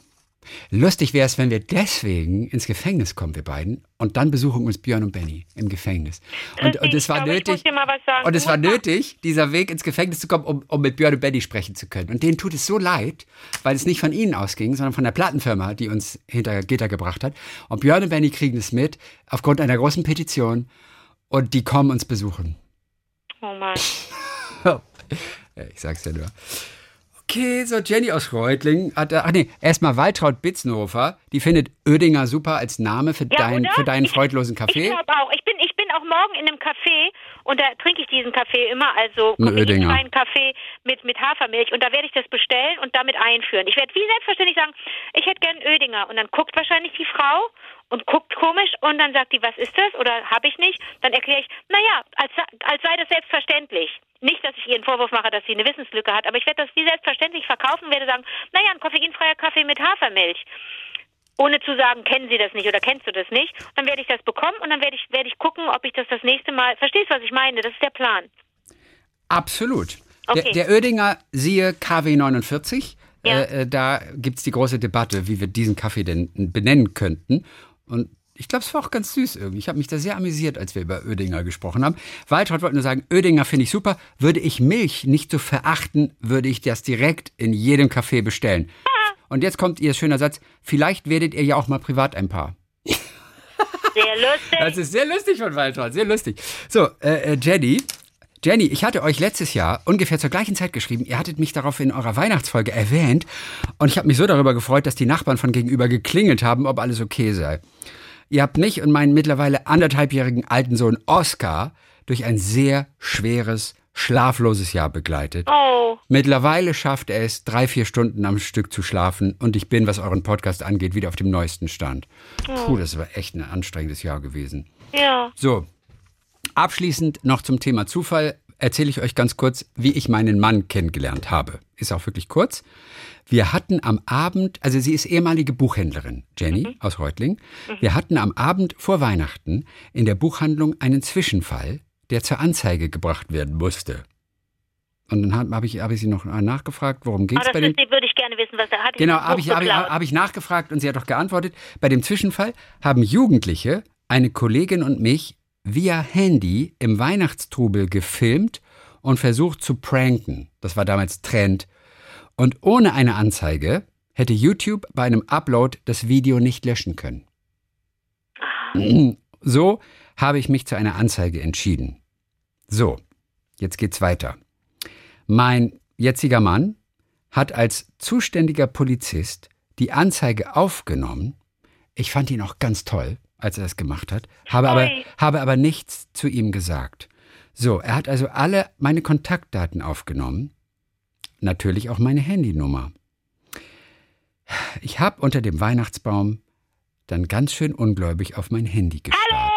Lustig wäre es, wenn wir deswegen ins Gefängnis kommen, wir beiden, und dann besuchen uns Björn und Benny im Gefängnis. Und, und es war nötig. Und es war nötig, dieser Weg ins Gefängnis zu kommen, um, um mit Björn und Benny sprechen zu können. Und denen tut es so leid, weil es nicht von ihnen ausging, sondern von der Plattenfirma, die uns hinter Gitter gebracht hat. Und Björn und Benny kriegen es mit, aufgrund einer großen Petition. Und die kommen uns besuchen. Oh Mann. [LAUGHS] Ich sag's ja nur. Okay, so Jenny aus Reutlingen hat, ach nee, erstmal Waltraud Bitznofer, die findet Oedinger super als Name für, Ja, dein, für deinen Ich- freudlosen Ich Kaffee. glaube auch. Ich bin, ich bin auch morgen in einem Café und da trinke ich diesen Kaffee immer, also einen Kaffee mit, mit Hafermilch und da werde ich das bestellen und damit einführen. Ich werde wie selbstverständlich sagen, ich hätte gern Oedinger und dann guckt wahrscheinlich die Frau und guckt komisch und dann sagt die, was ist das oder habe ich nicht? Dann erkläre ich, naja, als, als sei das selbstverständlich. Nicht, dass ich ihr einen Vorwurf mache, dass sie eine Wissenslücke hat, aber ich werde das wie selbstverständlich verkaufen und werde sagen, naja, ein koffeinfreier Kaffee mit Hafermilch. ohne zu sagen, kennen Sie das nicht oder kennst du das nicht. Dann werde ich das bekommen und dann werde ich, werde ich gucken, ob ich das das nächste Mal, verstehst du, was ich meine? Das ist der Plan. Absolut. Okay. Der, der Oedinger, siehe KW 49. Ja. Äh, äh, da gibt's die große Debatte, wie wir diesen Kaffee denn benennen könnten. Und ich glaube, es war auch ganz süß irgendwie. Ich habe mich da sehr amüsiert, als wir über Oedinger gesprochen haben. Waltraud wollte nur sagen, Oedinger finde ich super. Würde ich Milch nicht so verachten, würde ich das direkt in jedem Café bestellen. Und jetzt kommt ihr schöner Satz. Vielleicht werdet ihr ja auch mal privat ein Paar. Sehr lustig. Das ist sehr lustig von Waltraud, sehr lustig. So, äh, äh, Jenny. Jenny, ich hatte euch letztes Jahr ungefähr zur gleichen Zeit geschrieben. Ihr hattet mich darauf in eurer Weihnachtsfolge erwähnt. Und ich habe mich so darüber gefreut, dass die Nachbarn von gegenüber geklingelt haben, ob alles okay sei. Ihr habt mich und meinen mittlerweile anderthalbjährigen alten Sohn Oscar durch ein sehr schweres, schlafloses Jahr begleitet. oh, Mittlerweile schafft er es, drei, vier Stunden am Stück zu schlafen und ich bin, was euren Podcast angeht, wieder auf dem neuesten Stand. Puh, das war echt ein anstrengendes Jahr gewesen. ja. So, abschließend noch zum Thema Zufall erzähle ich euch ganz kurz, wie ich meinen Mann kennengelernt habe. Ist auch wirklich kurz. Wir hatten am Abend, also sie ist ehemalige Buchhändlerin, Jenny aus Reutling. Wir hatten am Abend vor Weihnachten in der Buchhandlung einen Zwischenfall, der zur Anzeige gebracht werden musste. Und dann habe hab ich, hab ich sie noch nachgefragt, worum ging Aber es bei dem... würde ich gerne wissen, was er hat. Genau, habe ich, hab ich, hab ich nachgefragt und sie hat doch geantwortet. Bei dem Zwischenfall haben Jugendliche eine Kollegin und mich via Handy im Weihnachtstrubel gefilmt und versucht zu pranken. Das war damals Trend. Und ohne eine Anzeige hätte YouTube bei einem Upload das Video nicht löschen können. So habe ich mich zu einer Anzeige entschieden. So, jetzt geht's weiter. Mein jetziger Mann hat als zuständiger Polizist die Anzeige aufgenommen. Ich fand ihn auch ganz toll, als er das gemacht hat, habe aber, habe aber nichts zu ihm gesagt. So, er hat also alle meine Kontaktdaten aufgenommen, natürlich auch meine Handynummer. Ich habe unter dem Weihnachtsbaum dann ganz schön ungläubig auf mein Handy gestarrt. Hallo?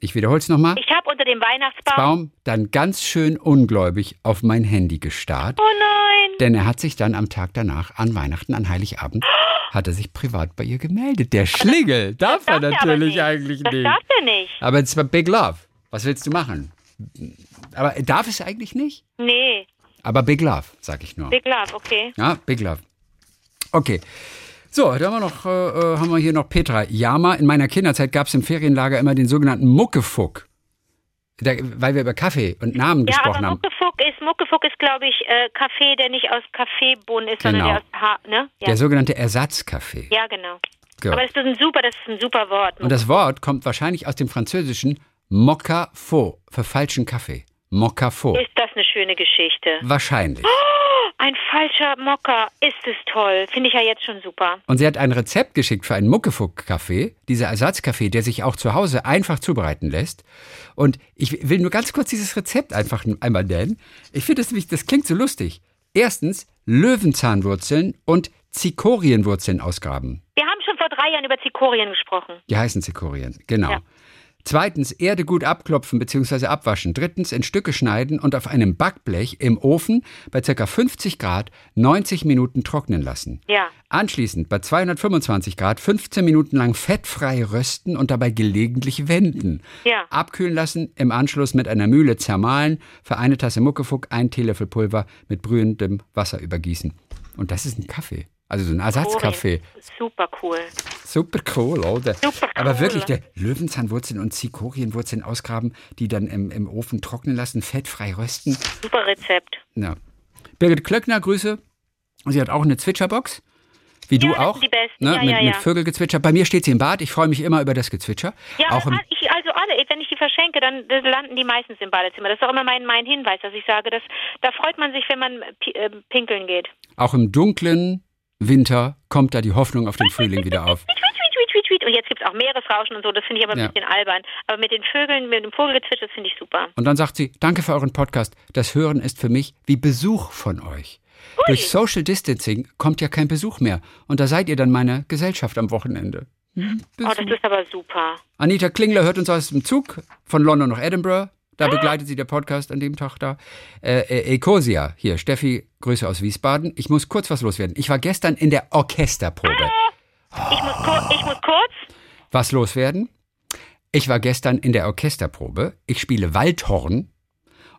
Ich wiederhole es nochmal. Ich habe unter dem Weihnachtsbaum. Baum dann ganz schön ungläubig auf mein Handy gestarrt. Oh nein. Denn er hat sich dann am Tag danach, an Weihnachten, an Heiligabend, hat er sich privat bei ihr gemeldet. Der Schlingel darf er natürlich nicht. eigentlich Das nicht. darf er nicht. Aber es war Big Love. Was willst du machen? Aber er darf es eigentlich nicht? Nee. Aber Big Love, sag ich nur. Big Love, okay. Ja, Big Love. Okay. So, da haben wir noch, äh, äh, haben wir hier noch Petra Jama. In meiner Kinderzeit gab es im Ferienlager immer den sogenannten Muckefuck. Da, weil wir über Kaffee und Namen Ja, gesprochen haben. Muckefuck ist, Muckefuck ist, glaube ich, äh, Kaffee, der nicht aus Kaffeebohnen ist, sondern Genau. der aus ha ne? Ja. Der sogenannte Ersatzkaffee. ja, genau. Gut. Aber das ist ein super, das ist ein super Wort. Und das Wort kommt wahrscheinlich aus dem französischen Mocca faux, für falschen Kaffee. Faux. ist das eine schöne Geschichte? Wahrscheinlich. Ein falscher Mocker, ist es toll. Finde ich ja jetzt schon super. Und sie hat ein Rezept geschickt für einen Muckefuck-Kaffee, dieser Ersatzkaffee, der sich auch zu Hause einfach zubereiten lässt. Und ich will nur ganz kurz dieses Rezept einfach einmal nennen. Ich finde das, nämlich- das klingt so lustig. Erstens Löwenzahnwurzeln und Zikorienwurzeln ausgraben. Wir haben schon vor drei Jahren über Zikorien gesprochen. Die heißen Zikorien, genau. Ja. Zweitens, Erde gut abklopfen bzw. abwaschen. Drittens, in Stücke schneiden und auf einem Backblech im Ofen bei ca. 50 Grad 90 Minuten trocknen lassen. Ja. Anschließend bei 225 Grad 15 Minuten lang fettfrei rösten und dabei gelegentlich wenden. Ja. Abkühlen lassen, im Anschluss mit einer Mühle zermahlen, für eine Tasse Muckefuck ein Teelöffel Pulver mit brühendem Wasser übergießen. Und das ist ein Kaffee. Also so ein Ersatzkaffee. Super cool. Super cool, oder? Super Aber cool. wirklich, der Löwenzahnwurzeln und Zikorienwurzeln ausgraben, die dann im, im Ofen trocknen lassen, fettfrei rösten. Super Rezept. Ja. Birgit Klöckner, Grüße. Sie hat auch eine Zwitscherbox. Wie du Ja, das auch. die besten. Ne? Ja, mit, ja, mit. Vögelgezwitscher. Bei mir steht sie im Bad. Ich freue mich immer über das Gezwitscher. Ja, auch im, ich, also alle, wenn ich die verschenke, dann landen die meistens im Badezimmer. Das ist auch immer mein, mein Hinweis, dass ich sage, dass, da freut man sich, wenn man äh, pinkeln geht. auch im dunklen Winter kommt da die Hoffnung auf den Frühling wieder auf. Und jetzt gibt es auch Meeresrauschen und so, das finde ich aber ein Ja. bisschen albern. Aber mit den Vögeln, mit dem Vogelgezwitscher, das finde ich super. Und dann sagt sie, danke für euren Podcast. Das Hören ist für mich wie Besuch von euch. Durch Social Distancing kommt ja kein Besuch mehr. Und da seid ihr dann meine Gesellschaft am Wochenende. Hm, Oh, das ist aber super. Anita Klingler hört uns aus dem Zug von London nach Edinburgh. Da begleitet sie der Podcast an dem Tag da. Äh, äh, Ecosia, hier, Steffi, Grüße aus Wiesbaden. Ich muss kurz was loswerden. Ich war gestern in der Orchesterprobe. Ich muss, ich muss kurz. Was loswerden? Ich war gestern in der Orchesterprobe. Ich spiele Waldhorn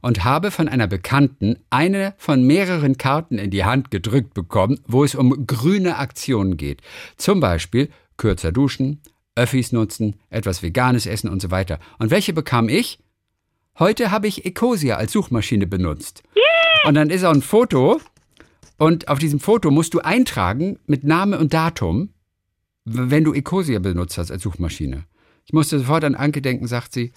und habe von einer Bekannten eine von mehreren Karten in die Hand gedrückt bekommen, wo es um grüne Aktionen geht. Zum Beispiel kürzer duschen, Öffis nutzen, etwas Veganes essen und so weiter. Und welche bekam ich? Heute habe ich Ecosia als Suchmaschine benutzt. Und dann ist auch ein Foto und auf diesem Foto musst du eintragen mit Name und Datum, wenn du Ecosia benutzt hast als Suchmaschine. Ich musste sofort an Anke denken, sagt sie,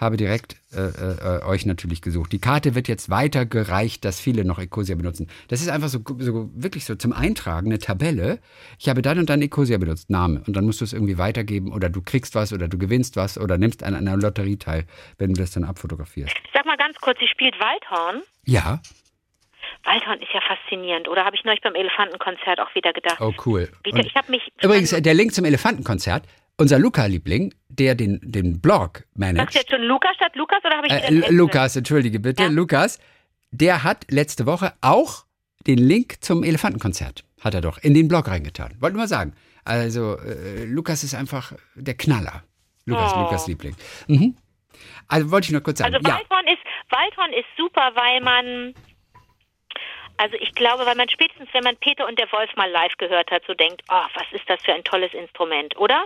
habe direkt äh, äh, euch natürlich gesucht. Die Karte wird jetzt weitergereicht, dass viele noch Ecosia benutzen. Das ist einfach so, so wirklich so zum Eintragen eine Tabelle. Ich habe dann und dann Ecosia benutzt, Name. Und dann musst du es irgendwie weitergeben oder du kriegst was oder du gewinnst was oder nimmst an einer Lotterie teil, wenn du das dann abfotografierst. Sag mal ganz kurz, sie spielt Waldhorn. Ja. Waldhorn ist ja faszinierend. Oder habe ich neulich beim Elefantenkonzert auch wieder gedacht. Oh, cool. Wie, ich mich. übrigens, der Link zum Elefantenkonzert, unser Luca-Liebling, der den, den Blog managt. du jetzt schon Lukas statt Lukas oder habe ich Äh? Lukas, entschuldige bitte. Ja. Lukas, der hat letzte Woche auch den Link zum Elefantenkonzert, hat er doch, in den Blog reingetan. Wollte nur mal sagen. Also, äh, Lukas ist einfach der Knaller. Lukas, Oh. Lukas Liebling. Mhm. Also, wollte ich nur kurz sagen. Also ja. Waldhorn ist Waldhorn ist super, weil man also ich glaube, weil man spätestens, wenn man Peter und der Wolf mal live gehört hat, so denkt, oh, was ist das für ein tolles Instrument, oder?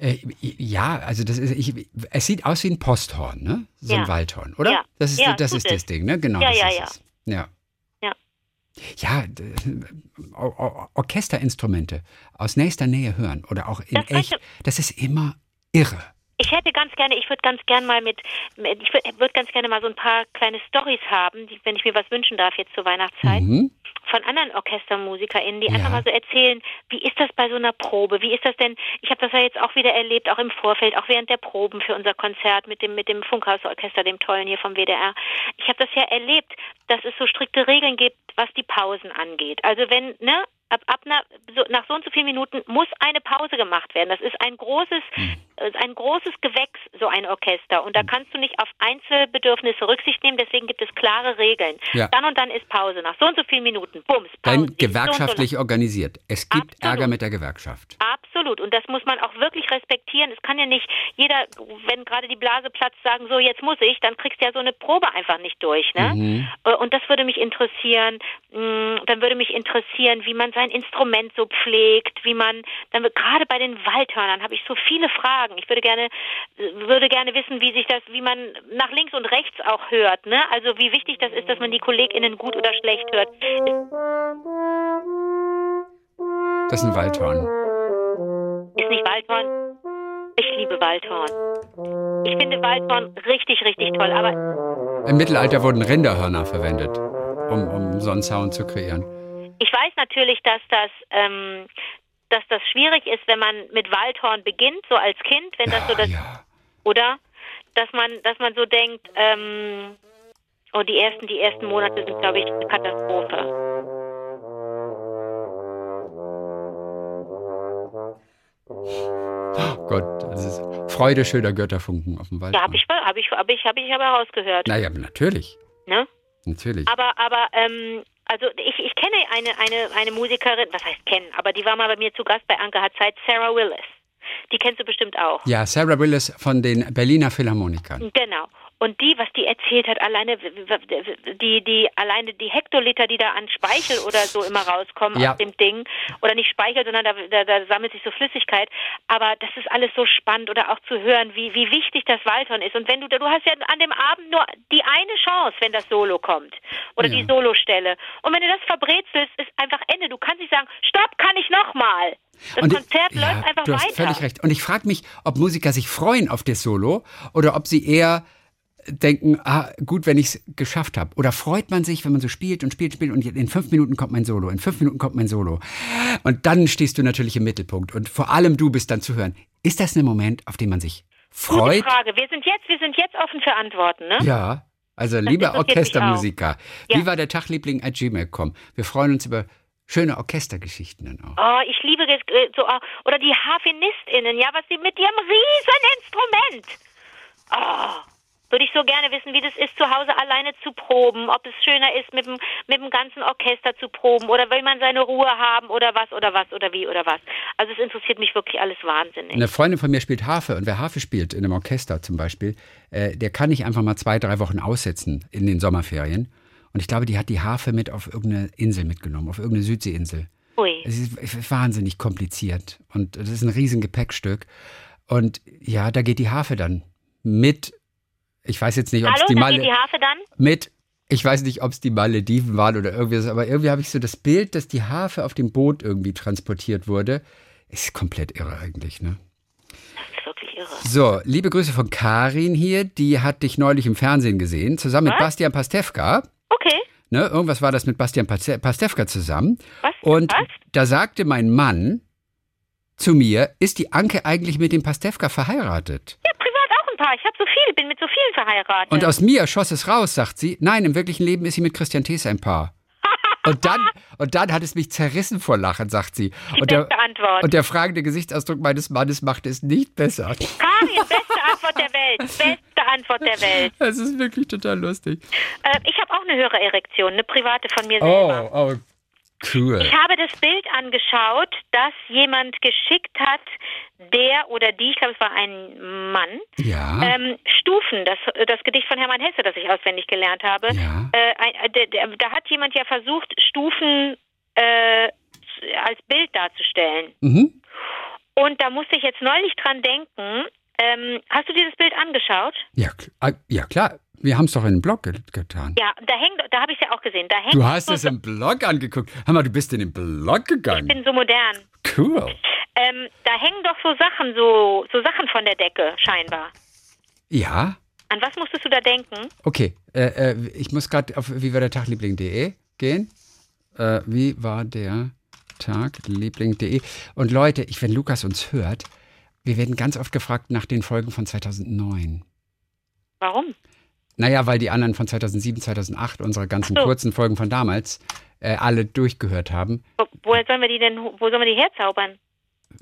Äh, ja, also das ist, ich, es sieht aus wie ein Posthorn, ne? So ein Ja. Waldhorn, oder? Ja. Das ist, Ja, das, ist das. Ding, ne? Genau. Ja, das ja, ist ja. Es. Ja. Ja. Or Or Orchesterinstrumente aus nächster Nähe hören oder auch in Das echt, das ist immer irre. Ich hätte ganz gerne, ich würde ganz gerne mal mit, mit ich würde würd ganz gerne mal so ein paar kleine Stories haben, die, wenn ich mir was wünschen darf jetzt zur Weihnachtszeit, Mhm. Von anderen OrchestermusikerInnen, die Ja. einfach mal so erzählen, wie ist das bei so einer Probe? Wie ist das denn? Ich habe das ja jetzt auch wieder erlebt, auch im Vorfeld, auch während der Proben für unser Konzert mit dem mit dem Funkhausorchester, dem tollen hier vom WDR. Ich habe das ja erlebt, dass es so strikte Regeln gibt, was die Pausen angeht. Also wenn ne ab, ab na, so, nach so und so vielen Minuten muss eine Pause gemacht werden. Das ist ein großes, Hm. Ein großes Gewächs, so ein Orchester. Und da kannst du nicht auf Einzelbedürfnisse Rücksicht nehmen, deswegen gibt es klare Regeln. Ja. Dann und dann ist Pause. Nach so und so vielen Minuten, bums, Pause. Dann Ist so so gewerkschaftlich organisiert. Es gibt Absolut. Ärger mit der Gewerkschaft. Absolut. Und das muss man auch wirklich respektieren. Es kann ja nicht jeder, wenn gerade die Blase platzt, sagen, so jetzt muss ich, dann kriegst du ja so eine Probe einfach nicht durch. Ne? Mhm. Äh, Und das würde mich interessieren. Mm, Dann würde mich interessieren, wie man sein Instrument so pflegt, wie man, dann gerade bei den Waldhörnern habe ich so viele Fragen. Ich würde gerne, würde gerne wissen, wie sich das, wie man nach links und rechts auch hört. Ne? Also wie wichtig das ist, dass man die KollegInnen gut oder schlecht hört. Das ist ein Waldhorn. Ist nicht Waldhorn? Ich liebe Waldhorn. Ich finde Waldhorn richtig, richtig toll. Aber Im Mittelalter wurden Rinderhörner verwendet, um, um so einen Sound zu kreieren. ich weiß natürlich, dass das, ähm, dass das schwierig ist, wenn man mit Waldhorn beginnt, so als Kind, wenn das so das, ja. oder? Dass man, dass man so denkt, ähm, oh, die ersten, die ersten Monate sind, glaube ich, eine Katastrophe. Oh Gott, das ist Freude schöner Götterfunken auf dem Wald. Ja, habe ich, habe ich, habe ich, habe ich aber rausgehört. Naja, natürlich. Ne? Natürlich. Aber, aber, ähm, also ich, ich kenne eine, eine, eine Musikerin, was heißt kennen, aber die war mal bei mir zu Gast bei Anke hat Zeit, Sarah Willis. Die kennst du bestimmt auch. Ja, Sarah Willis von den Berliner Philharmonikern. Genau. Und die, was die erzählt hat, alleine die, die, alleine die Hektoliter, die da an Speichel oder so immer rauskommen Ja. aus dem Ding, oder nicht Speichel, sondern da, da, da sammelt sich so Flüssigkeit. Aber das ist alles so spannend oder auch zu hören, wie, wie wichtig das Waldhorn ist. Und wenn du, du hast ja an dem Abend nur die eine Chance, wenn das Solo kommt. Oder Ja. die Solostelle. Und wenn du das verbrezelst, ist einfach Ende. Du kannst nicht sagen, stopp, kann ich nochmal. Das Und ich- Konzert ja, läuft einfach du hast weiter. völlig recht. Und ich frage mich, ob Musiker sich freuen auf das Solo oder ob sie eher denken, ah, gut, wenn ich es geschafft habe. Oder freut man sich, wenn man so spielt und spielt, spielt und in fünf Minuten kommt mein Solo, in fünf Minuten kommt mein Solo. Und dann stehst du natürlich im Mittelpunkt und vor allem du bist dann zu hören. Ist das ein Moment, auf den man sich Gute freut? Frage. Wir sind jetzt, wir sind jetzt offen für Antworten, ne? Ja. Also, liebe interessiert mich Orchestermusiker, auch. wie Ja. war der Tagliebling at gmail.com? Wir freuen uns über schöne Orchestergeschichten dann auch. Oh, ich liebe das, äh, so, oh, oder die HarfenistInnen, ja, was sie mit ihrem riesen Instrument. Oh, Würde ich so gerne wissen, wie das ist, zu Hause alleine zu proben, ob es schöner ist, mit dem, mit dem ganzen Orchester zu proben oder will man seine Ruhe haben oder was oder was oder wie oder was. Also es interessiert mich wirklich alles wahnsinnig. Eine Freundin von mir spielt Harfe und wer Harfe spielt in einem Orchester zum Beispiel, äh, der kann nicht einfach mal zwei, drei Wochen aussetzen in den Sommerferien. Und ich glaube, die hat die Harfe mit auf irgendeine Insel mitgenommen, auf irgendeine Südseeinsel. Ui. Es ist wahnsinnig kompliziert und das ist ein riesen Gepäckstück. Und ja, da geht die Harfe dann mit, ich weiß jetzt nicht, ob es die geht die Harfe dann? mit, ich weiß nicht, ob es die Malediven waren oder irgendwie so, aber irgendwie habe ich so das Bild, dass die Harfe auf dem Boot irgendwie transportiert wurde. Ist komplett irre eigentlich, ne? Das ist wirklich irre. So, liebe Grüße von Karin hier, die hat dich neulich im Fernsehen gesehen, zusammen mit Was? Bastian Pastewka. Okay. Ne, irgendwas war das mit Bastian Paste- Pastewka zusammen. Was? Und Was? da sagte mein Mann zu mir, ist die Anke eigentlich mit dem Pastewka verheiratet? Ja, paar. Ich habe so viel, bin mit so vielen verheiratet. Und aus mir schoss es raus, sagt sie. Nein, im wirklichen Leben ist sie mit Christian Thees ein Paar. [LAUGHS] Und dann, und dann hat es mich zerrissen vor Lachen, sagt sie. Die und, der, beste Antwort. und der fragende Gesichtsausdruck meines Mannes macht es nicht besser. Karin, beste Antwort der Welt. Beste Antwort der Welt. Es ist wirklich total lustig. Äh, ich habe auch eine höhere Erektion, eine private von mir selber. Oh, oh, cool. Ich habe das Bild angeschaut, das jemand geschickt hat, der oder die, ich glaube, es war ein Mann, Ja. ähm, Stufen, das, das Gedicht von Hermann Hesse, das ich auswendig gelernt habe. Ja. Äh, der, da hat jemand ja versucht, Stufen äh, als Bild darzustellen. Mhm. Und da musste ich jetzt neulich dran denken. Ähm, hast du dir das Bild angeschaut? Ja, ah, ja, klar. Wir haben es doch in den Blog ge getan. Ja, da hängt, da habe ich es ja auch gesehen. Da hängt Du hast so, es im Blog angeguckt. Hör mal, du bist in den Blog ich gegangen. bin so modern. Cool. Ähm, da hängen doch so Sachen, so, so Sachen von der Decke, scheinbar. Ja. An was musstest du da denken? Okay, äh, äh, ich muss gerade auf wie war der Tagliebling.de gehen. Äh, wie war der Tagliebling.de? Und Leute, ich, wenn Lukas uns hört, wir werden ganz oft gefragt nach den Folgen von 2009. Warum? Naja, weil die anderen von 2007, 2008, unsere ganzen Ach so. kurzen Folgen von damals, äh, alle durchgehört haben. Wo, woher sollen wir die denn, wo sollen wir die herzaubern?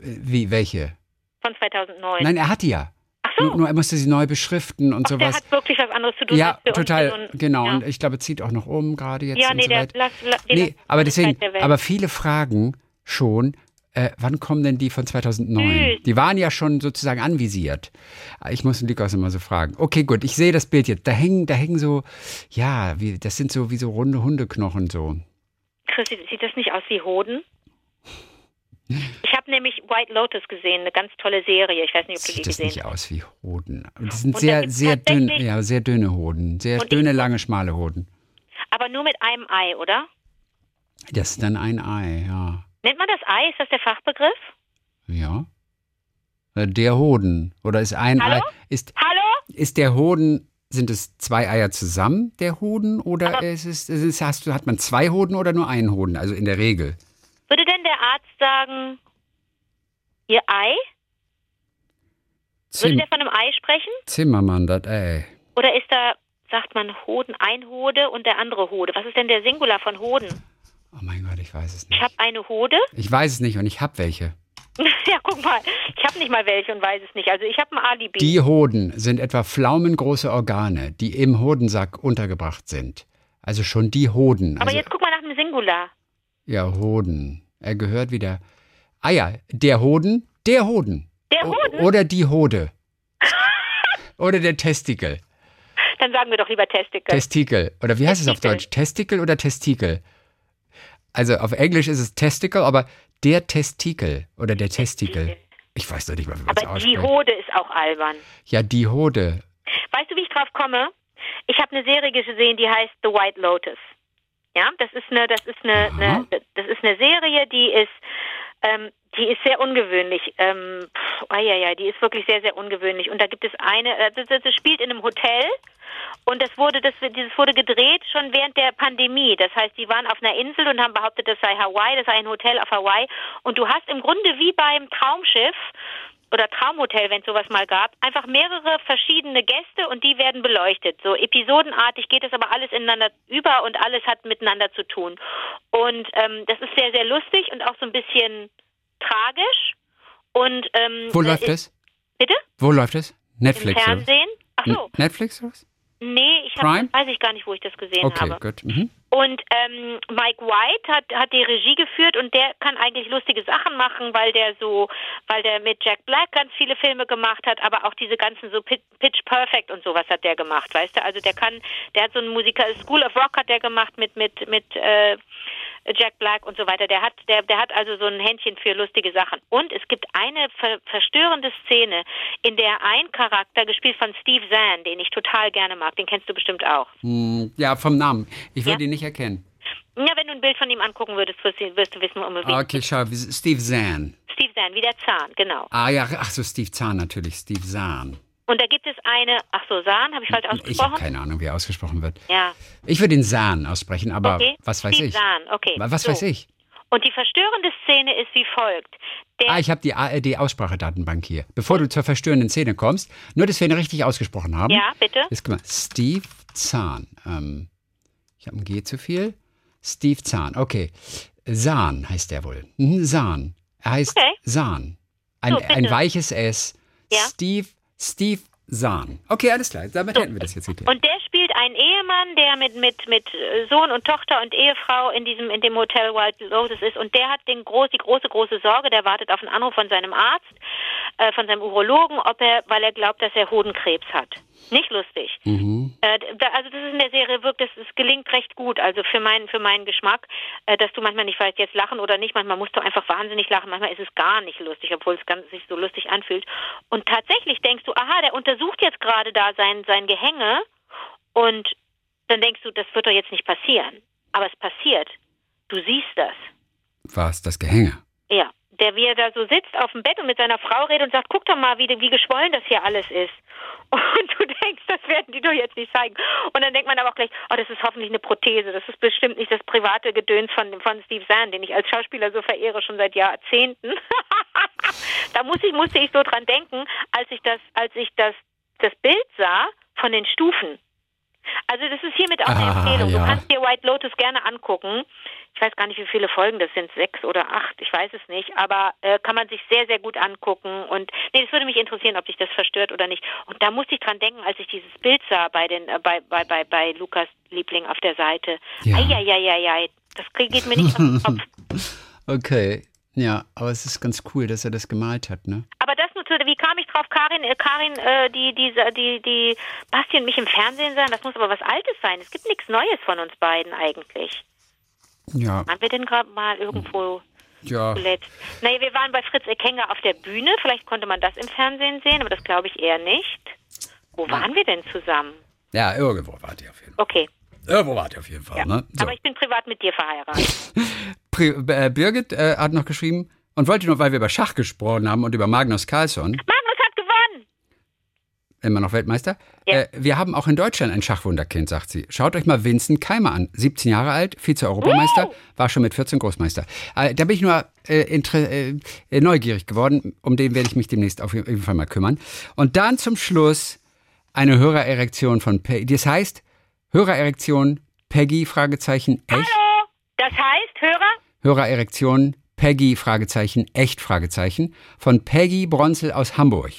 Äh, Wie, welche? Von 2009. Nein, er hat die ja. Ach so. Nur, nur er musste sie neu beschriften und der sowas. hat wirklich was anderes zu tun. Ja, total, und, genau. Ja, Und ich glaube, zieht auch noch um, gerade jetzt ja und nee, so der, lass, lass, Nee, aber deswegen, aber viele fragen schon, äh, wann kommen denn die von 2009? Süß. Die waren ja schon sozusagen anvisiert. Ich muss den Lukas immer so fragen. Okay, gut, ich sehe das Bild jetzt. Da hängen, da hängen so, ja, wie, das sind so wie so runde Hundeknochen so. Chris, sieht sieht das nicht aus wie Hoden? [LAUGHS] Ich habe nämlich White Lotus gesehen, eine ganz tolle Serie. Ich weiß nicht, ob du die Sieht das gesehen nicht hast. aus wie Hoden. Das sind Und sehr, sehr dünn, ja, sehr dünne Hoden. Sehr dünne, lange, schmale Hoden. Aber nur mit einem Ei, oder? Das ist dann ein Ei, ja. Nennt man das Ei? Ist das der Fachbegriff? Ja. Äh, Der Hoden. Oder ist ein Hallo? Ei. Ist, Hallo? ist der Hoden, sind es zwei Eier zusammen, der Hoden? Oder ist es, ist es, hast hat man zwei Hoden oder nur einen Hoden? Also in der Regel. Würde denn der Arzt sagen, ihr Ei? Würde Zim der von einem Ei sprechen? Zimmermann, das Ei. Oder ist da, sagt man Hoden, ein Hode und der andere Hode? Was ist denn der Singular von Hoden? Oh mein Gott, ich weiß es Ich nicht. habe eine Hode. Ich weiß es nicht und ich habe welche. [LAUGHS] ja, guck mal. Ich habe nicht mal welche und weiß es nicht. Also ich habe ein Alibi. Die Hoden sind etwa pflaumengroße Organe, die im Hodensack untergebracht sind. Also schon die Hoden. Aber Also, jetzt guck mal nach dem Singular. ja, Hoden. Er gehört wieder. Ah ja, der Hoden, der Hoden. Der O- Hoden? Oder die Hode. [LAUGHS] oder der Testikel. Dann sagen wir doch lieber Testikel. Testikel. Oder wie heißt es auf Testikel. Deutsch? Testikel oder Testikel? Also auf Englisch ist es Testicle, aber der Testikel oder der Testikel. Ich weiß doch nicht mal, wie man es Aber die ausspricht. Hode ist auch albern. Ja, die Hode. Weißt du, wie ich drauf komme? Ich habe eine Serie gesehen, die heißt The White Lotus. Ja, das ist eine, das ist eine, eine das ist eine Serie, die ist, ähm, die ist sehr ungewöhnlich. Ähm, ja, ja, die ist wirklich sehr, sehr ungewöhnlich. Und da gibt es eine, äh, das, das spielt in einem Hotel und das wurde, das, dieses wurde gedreht schon während der Pandemie. Das heißt, die waren auf einer Insel und haben behauptet, das sei Hawaii, das sei ein Hotel auf Hawaii. Und du hast im Grunde wie beim Traumschiff oder Traumhotel, wenn es sowas mal gab, einfach mehrere verschiedene Gäste und die werden beleuchtet. So episodenartig geht es aber alles ineinander über und alles hat miteinander zu tun. Und ähm, das ist sehr, sehr lustig und auch so ein bisschen tragisch. Und ähm, Wo läuft es? Bitte? Wo läuft es? Im Netflix. oder? Fernsehen? Ach so. Netflix oder was? Nee, ich hab, weiß ich gar nicht, wo ich das gesehen Okay, habe. gut. Mhm. Und ähm, Mike White hat, hat die Regie geführt und der kann eigentlich lustige Sachen machen, weil der so, weil der mit Jack Black ganz viele Filme gemacht hat, aber auch diese ganzen so Pit- Pitch Perfect und sowas hat der gemacht, weißt du? Also der kann, der hat so einen Musiker, School of Rock hat der gemacht mit mit mit äh, Jack Black und so weiter. Der hat, der, der hat also so ein Händchen für lustige Sachen. Und es gibt eine ver verstörende Szene, in der ein Charakter, gespielt von Steve Zahn, den ich total gerne mag, den kennst du bestimmt auch. Hm, Ja, vom Namen. Ich würde Ja. ihn nicht erkennen. Ja, wenn du ein Bild von ihm angucken würdest, wirst du, wissen, um wen. Okay, schau, Steve Zahn. Steve Zahn, wie der Zahn, genau. Ah ja, ach so, Steve Zahn natürlich, Steve Zahn. Und da gibt es eine, ach so, Zahn, habe ich falsch Ich habe ausgesprochen? keine Ahnung, wie er ausgesprochen wird. ja, Ich würde ihn Zahn aussprechen, aber okay. was weiß Steve ich? Zahn, okay. Was so. weiß ich? Und die verstörende Szene ist wie folgt. Der, Ah, ich habe die ARD-Aussprachedatenbank hier. Bevor du zur verstörenden Szene kommst, nur, dass wir ihn richtig ausgesprochen haben. ja, bitte? Jetzt guck mal, Steve Zahn. Ähm, ich habe ein G zu viel. Steve Zahn, okay. Zahn heißt der wohl. Mhm, Zahn. Er heißt Okay. Zahn. Ein, So, ein weiches S. Ja. Steve, Steve Zahn. Okay, alles klar. Damit hätten wir das jetzt geklärt. Und der spielt einen Ehemann, der mit, mit, mit äh, Sohn und Tochter und Ehefrau in diesem, in dem Hotel Wild Lotus ist. Und der hat den groß, die große, große Sorge, der wartet auf einen Anruf von seinem Arzt, äh, von seinem Urologen, ob er, weil er glaubt, dass er Hodenkrebs hat. Nicht lustig. Mhm. Äh, da, also das ist in der Serie wirklich, das, das gelingt recht gut. Also für meinen für meinen Geschmack, äh, dass du manchmal nicht weißt, jetzt lachen oder nicht. Manchmal musst du einfach wahnsinnig lachen. Manchmal ist es gar nicht lustig, obwohl es ganz, sich so lustig anfühlt. Und tatsächlich denkst du, aha, der untersucht jetzt gerade da sein sein Gehänge und dann denkst du, das wird doch jetzt nicht passieren. Aber es passiert. Du siehst das. Was, das Gehänge? Ja, der wie er da so sitzt auf dem Bett und mit seiner Frau redet und sagt, guck doch mal, wie, wie geschwollen das hier alles ist. [LAUGHS] Und du denkst, das werden die doch jetzt nicht zeigen. Und dann denkt man aber auch gleich, oh, das ist hoffentlich eine Prothese. Das ist bestimmt nicht das private Gedöns von, von Steve Zahn, den ich als Schauspieler so verehre, schon seit Jahrzehnten. [LAUGHS] da muss ich, musste ich so dran denken, als ich das, als ich das, das Bild sah von den Stufen. Also das ist hiermit auch eine Ah, Empfehlung. ja. Du kannst dir White Lotus gerne angucken. Ich weiß gar nicht, wie viele Folgen das sind, sechs oder acht, ich weiß es nicht, aber äh, kann man sich sehr, sehr gut angucken. Und nee, das würde mich interessieren, ob dich das verstört oder nicht. Und da musste ich dran denken, als ich dieses Bild sah bei den äh, bei, bei, bei, bei Lukas Liebling auf der Seite. Ja. Eieieiei, das geht mir nicht aus dem [LAUGHS] Kopf. Okay. Ja, aber es ist ganz cool, dass er das gemalt hat, ne? Aber das zu, wie kam ich drauf, Karin, äh, Karin, äh, die, die, die, die Basti und mich im Fernsehen sahen, das muss aber was Altes sein. Es gibt nichts Neues von uns beiden eigentlich. Ja, Waren wir denn gerade mal irgendwo ja. zuletzt? Naja, wir waren bei Fritz Eckenger auf der Bühne. Vielleicht konnte man das im Fernsehen sehen, aber das glaube ich eher nicht. Wo waren wir denn zusammen? Ja, irgendwo wart ihr auf jeden Fall. Okay, Irgendwo wart ihr auf jeden Fall, ja. ne? So. aber ich bin privat mit dir verheiratet. [LAUGHS] Pri äh, Birgit äh, hat noch geschrieben und wollte nur, weil wir über Schach gesprochen haben und über Magnus Carlsson, Magnus hat gewonnen! immer noch Weltmeister, Ja. äh, wir haben auch in Deutschland ein Schachwunderkind, sagt sie. Schaut euch mal Vincent Keimer an. 17 Jahre alt, Vize-Europameister, Uh! war schon mit 14 Großmeister. Äh, da bin ich nur äh, äh, neugierig geworden. Um den werde ich mich demnächst auf jeden Fall mal kümmern. Und dann zum Schluss eine Hörererektion von Peggy. Das heißt, Hörererektion Peggy, Fragezeichen, echt? Hallo! Das heißt, Hörer? Hörererektion Peggy, Fragezeichen, echt, Fragezeichen, von Peggy Bronzel aus Hamburg.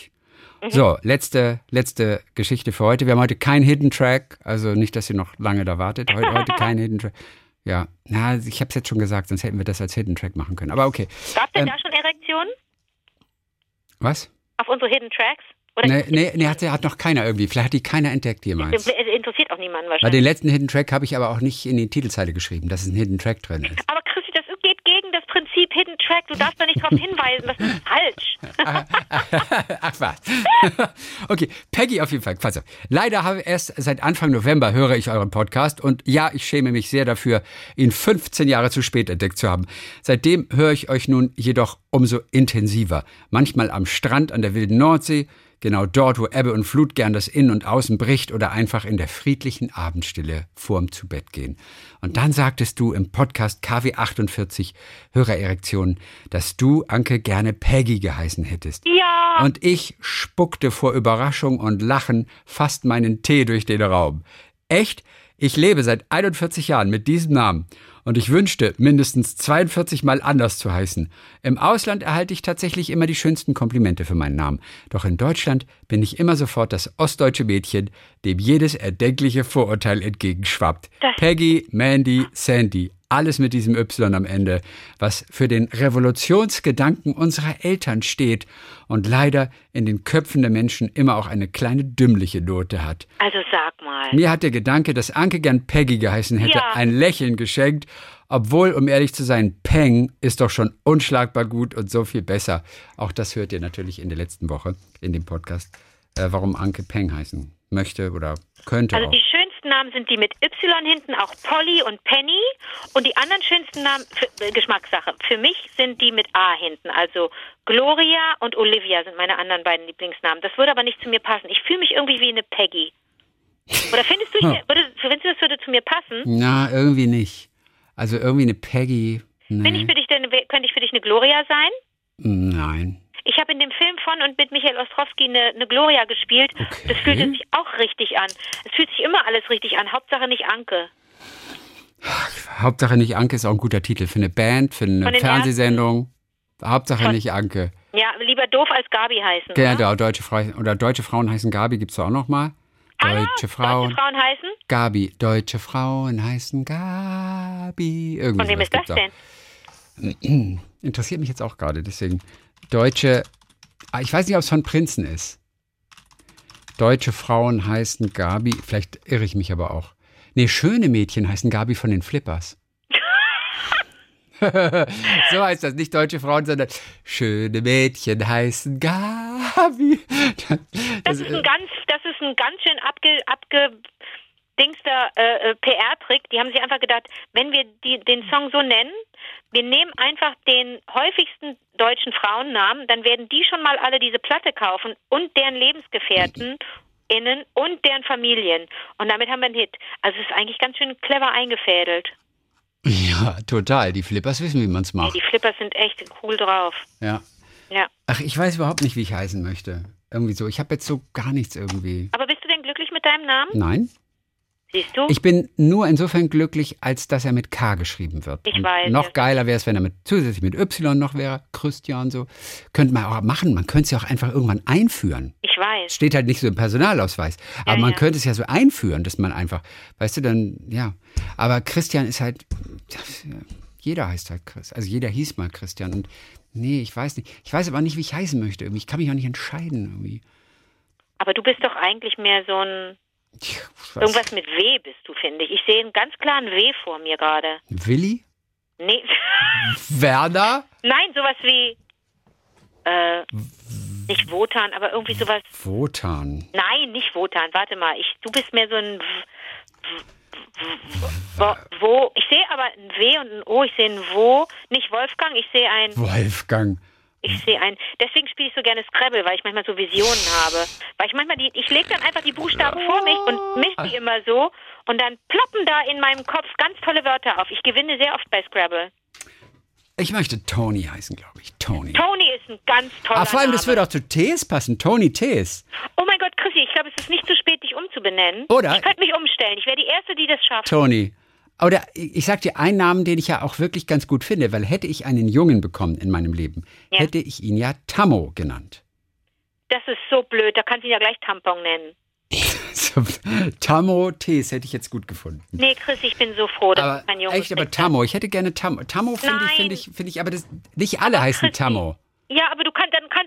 So, letzte, letzte Geschichte für heute. Wir haben heute kein Hidden Track, also nicht, dass ihr noch lange da wartet. Heute, [LAUGHS] heute kein Hidden Track. Ja, na, ich habe es jetzt schon gesagt, sonst hätten wir das als Hidden Track machen können. Aber okay. Gab es denn Ähm, da schon Erektionen? Was? Auf unsere Hidden Tracks? Oder Nee, nee, nee hat, hat noch keiner irgendwie. Vielleicht hat die keiner entdeckt jemals. Es interessiert auch niemanden Bei wahrscheinlich. den letzten Hidden Track habe ich aber auch nicht in die Titelzeile geschrieben, dass es ein Hidden Track drin ist. Aber Christi, das geht gegen das Prinzip Hidden Track. Du darfst da nicht drauf hinweisen. Das ist falsch. [LAUGHS] Ach was. [LAUGHS] okay, Peggy auf jeden Fall. Auf. Leider habe ich erst seit Anfang November höre ich euren Podcast und ja, ich schäme mich sehr dafür, ihn 15 Jahre zu spät entdeckt zu haben. Seitdem höre ich euch nun jedoch umso intensiver. Manchmal am Strand an der wilden Nordsee, genau dort, wo Ebbe und Flut gern das Innen und Außen bricht oder einfach in der friedlichen Abendstille vorm zu Bett gehen. Und dann sagtest du im Podcast KW 48 Hörererektion, dass du, Anke, gerne Peggy geheißen hättest. Ja. Und ich spuckte vor Überraschung und Lachen fast meinen Tee durch den Raum. Echt? Ich lebe seit 41 Jahren mit diesem Namen und ich wünschte, mindestens 42 Mal anders zu heißen. Im Ausland erhalte ich tatsächlich immer die schönsten Komplimente für meinen Namen. Doch in Deutschland bin ich immer sofort das ostdeutsche Mädchen, dem jedes erdenkliche Vorurteil entgegenschwappt. Peggy, Mandy, Sandy. Alles mit diesem Y am Ende, was für den Revolutionsgedanken unserer Eltern steht und leider in den Köpfen der Menschen immer auch eine kleine dümmliche Note hat. Also sag mal. Mir hat der Gedanke, dass Anke gern Peggy geheißen hätte, Ja. ein Lächeln geschenkt, obwohl, um ehrlich zu sein, Peng ist doch schon unschlagbar gut und so viel besser. Auch das hört ihr natürlich in der letzten Woche in dem Podcast, äh, warum Anke Peng heißen möchte oder könnte Also auch. die schönsten Namen sind die mit Y hinten, auch Polly und Penny. Und die anderen schönsten Namen, für, äh, Geschmackssache, für mich sind die mit A hinten. Also Gloria und Olivia sind meine anderen beiden Lieblingsnamen. Das würde aber nicht zu mir passen. Ich fühle mich irgendwie wie eine Peggy. Oder findest du, ich, Hm. würde, findest du, das würde zu mir passen? Na, irgendwie nicht. Also irgendwie eine Peggy. Bin ich Nee. für dich denn, könnte ich für dich eine Gloria sein? Nein. Ich habe in dem Film von und mit Michael Ostrowski eine, eine Gloria gespielt. Okay. Das fühlte sich auch richtig an. Es fühlt sich immer alles richtig an. Hauptsache nicht Anke. Hauptsache nicht Anke ist auch ein guter Titel für eine Band, für eine Fernsehsendung. Hauptsache Von- nicht Anke. Ja, lieber doof als Gabi heißen. oder? Genau, deutsche Frau oder deutsche Frauen heißen Gabi gibt's auch noch mal. Hallo? Deutsche Frauen. Deutsche Frauen heißen? Gabi, deutsche Frauen heißen Gabi. Irgendwie Von wem ist das denn? Auch. [CLEARS THROAT] Interessiert mich jetzt auch gerade, deswegen. Deutsche, ah, ich weiß nicht, ob es von Prinzen ist. Deutsche Frauen heißen Gabi, vielleicht irre ich mich aber auch. Nee, schöne Mädchen heißen Gabi von den Flippers. [LAUGHS] so heißt das, nicht deutsche Frauen, sondern schöne Mädchen heißen Gabi. Das ist ein ganz, das ist ein ganz schön abge, abgedingster äh, äh, PR-Trick. Die haben sich einfach gedacht, wenn wir die, den Song so nennen, wir nehmen einfach den häufigsten deutschen Frauennamen, dann werden die schon mal alle diese Platte kaufen und deren Lebensgefährten innen und deren Familien. Und damit haben wir einen Hit. Also es ist eigentlich ganz schön clever eingefädelt. Ja, total. Die Flippers wissen, wie man es Ja, macht. die Flippers sind echt cool drauf. Ja. Ja. Ach, ich weiß überhaupt nicht, wie ich heißen möchte. Irgendwie so. Ich habe jetzt so gar nichts irgendwie. Aber bist du denn glücklich mit deinem Namen? Nein. Siehst du? Ich bin nur insofern glücklich, als dass er mit K geschrieben wird. Ich Und weiß, Noch geiler wäre es, wenn er mit, zusätzlich mit Y noch wäre. Christian so. Könnte man auch machen. Man könnte es ja auch einfach irgendwann einführen. ich weiß. Steht halt nicht so im Personalausweis. Aber Ja, man ja. könnte es ja so einführen, dass man einfach, weißt du, dann, ja. Aber Christian ist halt, jeder heißt halt Chris. Also jeder hieß mal Christian. Und nee, ich weiß nicht. Ich weiß aber nicht, wie ich heißen möchte. Ich kann mich auch nicht entscheiden. Irgendwie. Aber du bist doch eigentlich mehr so ein. Irgendwas mit W bist du, finde ich. Ich sehe einen ganz klaren W vor mir gerade. Willi? Nee. [LAUGHS] Werner? Nein, sowas wie äh, nicht Wotan, aber irgendwie sowas. Wotan. Nein, nicht Wotan. Warte mal, ich du bist mehr so ein W- W- W- wo. Ich sehe aber ein W und ein O. Ich sehe ein Wo. Nicht Wolfgang. Ich sehe ein. Wolfgang. Ich sehe ein. Deswegen spiele ich so gerne Scrabble, weil ich manchmal so Visionen habe. Weil ich manchmal die. Ich lege dann einfach die Buchstaben vor mich und mische die immer so. Und dann ploppen da in meinem Kopf ganz tolle Wörter auf. Ich gewinne sehr oft bei Scrabble. Ich möchte Tony heißen, glaube ich. Tony. Tony ist ein ganz toller Ah, vor allem, Name. das würde auch zu Tees passen. Tony Tees. Oh mein Gott, Chrissy, ich glaube, es ist nicht zu umzubenennen. Oder- Ich könnte mich umstellen. Ich wäre die Erste, die das schafft. Tony. Oder ich sag dir einen Namen, den ich ja auch wirklich ganz gut finde, weil hätte ich einen Jungen bekommen in meinem Leben, Ja. hätte ich ihn ja Tammo genannt. Das ist so blöd. Da kannst du ihn ja gleich Tampon nennen. [LAUGHS] Tammo Tees hätte ich jetzt gut gefunden. Nee, Chrissy, ich bin so froh, dass Aber du kein Junge echt, aber. Tammo, ich hätte gerne Tammo. Tammo finde ich, finde ich, finde ich, aber das, nicht alle heißen Chrissy, Tammo. Ja, aber du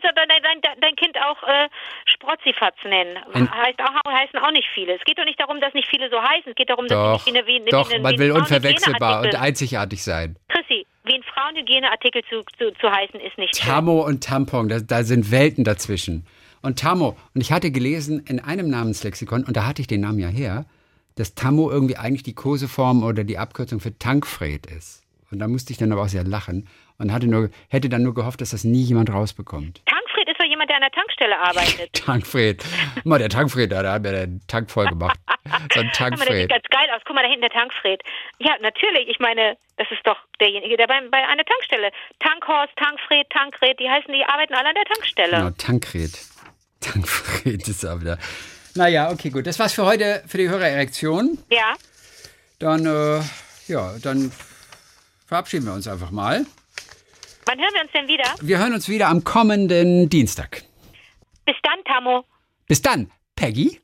kannst, du dein, dein, dein, Kind auch äh, Sprotzifatz nennen. Ein- heißt auch, heißen auch nicht viele. Es geht doch nicht darum, dass nicht viele so heißen. Es geht darum, dass Doch, sie nicht wie eine, wie, doch, wie eine, man will unverwechselbar und einzigartig sein. Chrissy, wie ein Frauenhygieneartikel zu, zu, zu heißen, ist nicht schön. Tammo und Tampon, da, da sind Welten dazwischen. Und Tammo, und ich hatte gelesen in einem Namenslexikon, und da hatte ich den Namen ja her, dass Tammo irgendwie eigentlich die Koseform oder die Abkürzung für Tankfred ist. Und da musste ich dann aber auch sehr lachen und hatte nur, hätte dann nur gehofft, dass das nie jemand rausbekommt. Tankfried ist doch jemand, der an der Tankstelle arbeitet. [LAUGHS] Tankfred. Mal der Tankfred, da hat mir den Tank voll gemacht. So ein [LAUGHS] Guck mal, der sieht Tankfred. ganz geil aus. Guck mal, da hinten der Tankfred. Ja, natürlich. Ich meine, das ist doch derjenige, der bei, bei einer Tankstelle. Tankhorst, Tankfred, Tankred, die heißen, die arbeiten alle an der Tankstelle. Genau, Tankred. [LAUGHS] Tankfred ist auch wieder. Naja, okay, gut. Das war's für heute für die Hörererektion. Ja. Dann, äh, ja, dann verabschieden wir uns einfach mal. Wann hören wir uns denn wieder? Wir hören uns wieder am kommenden Dienstag. Bis dann, Tammo. Bis dann, Peggy.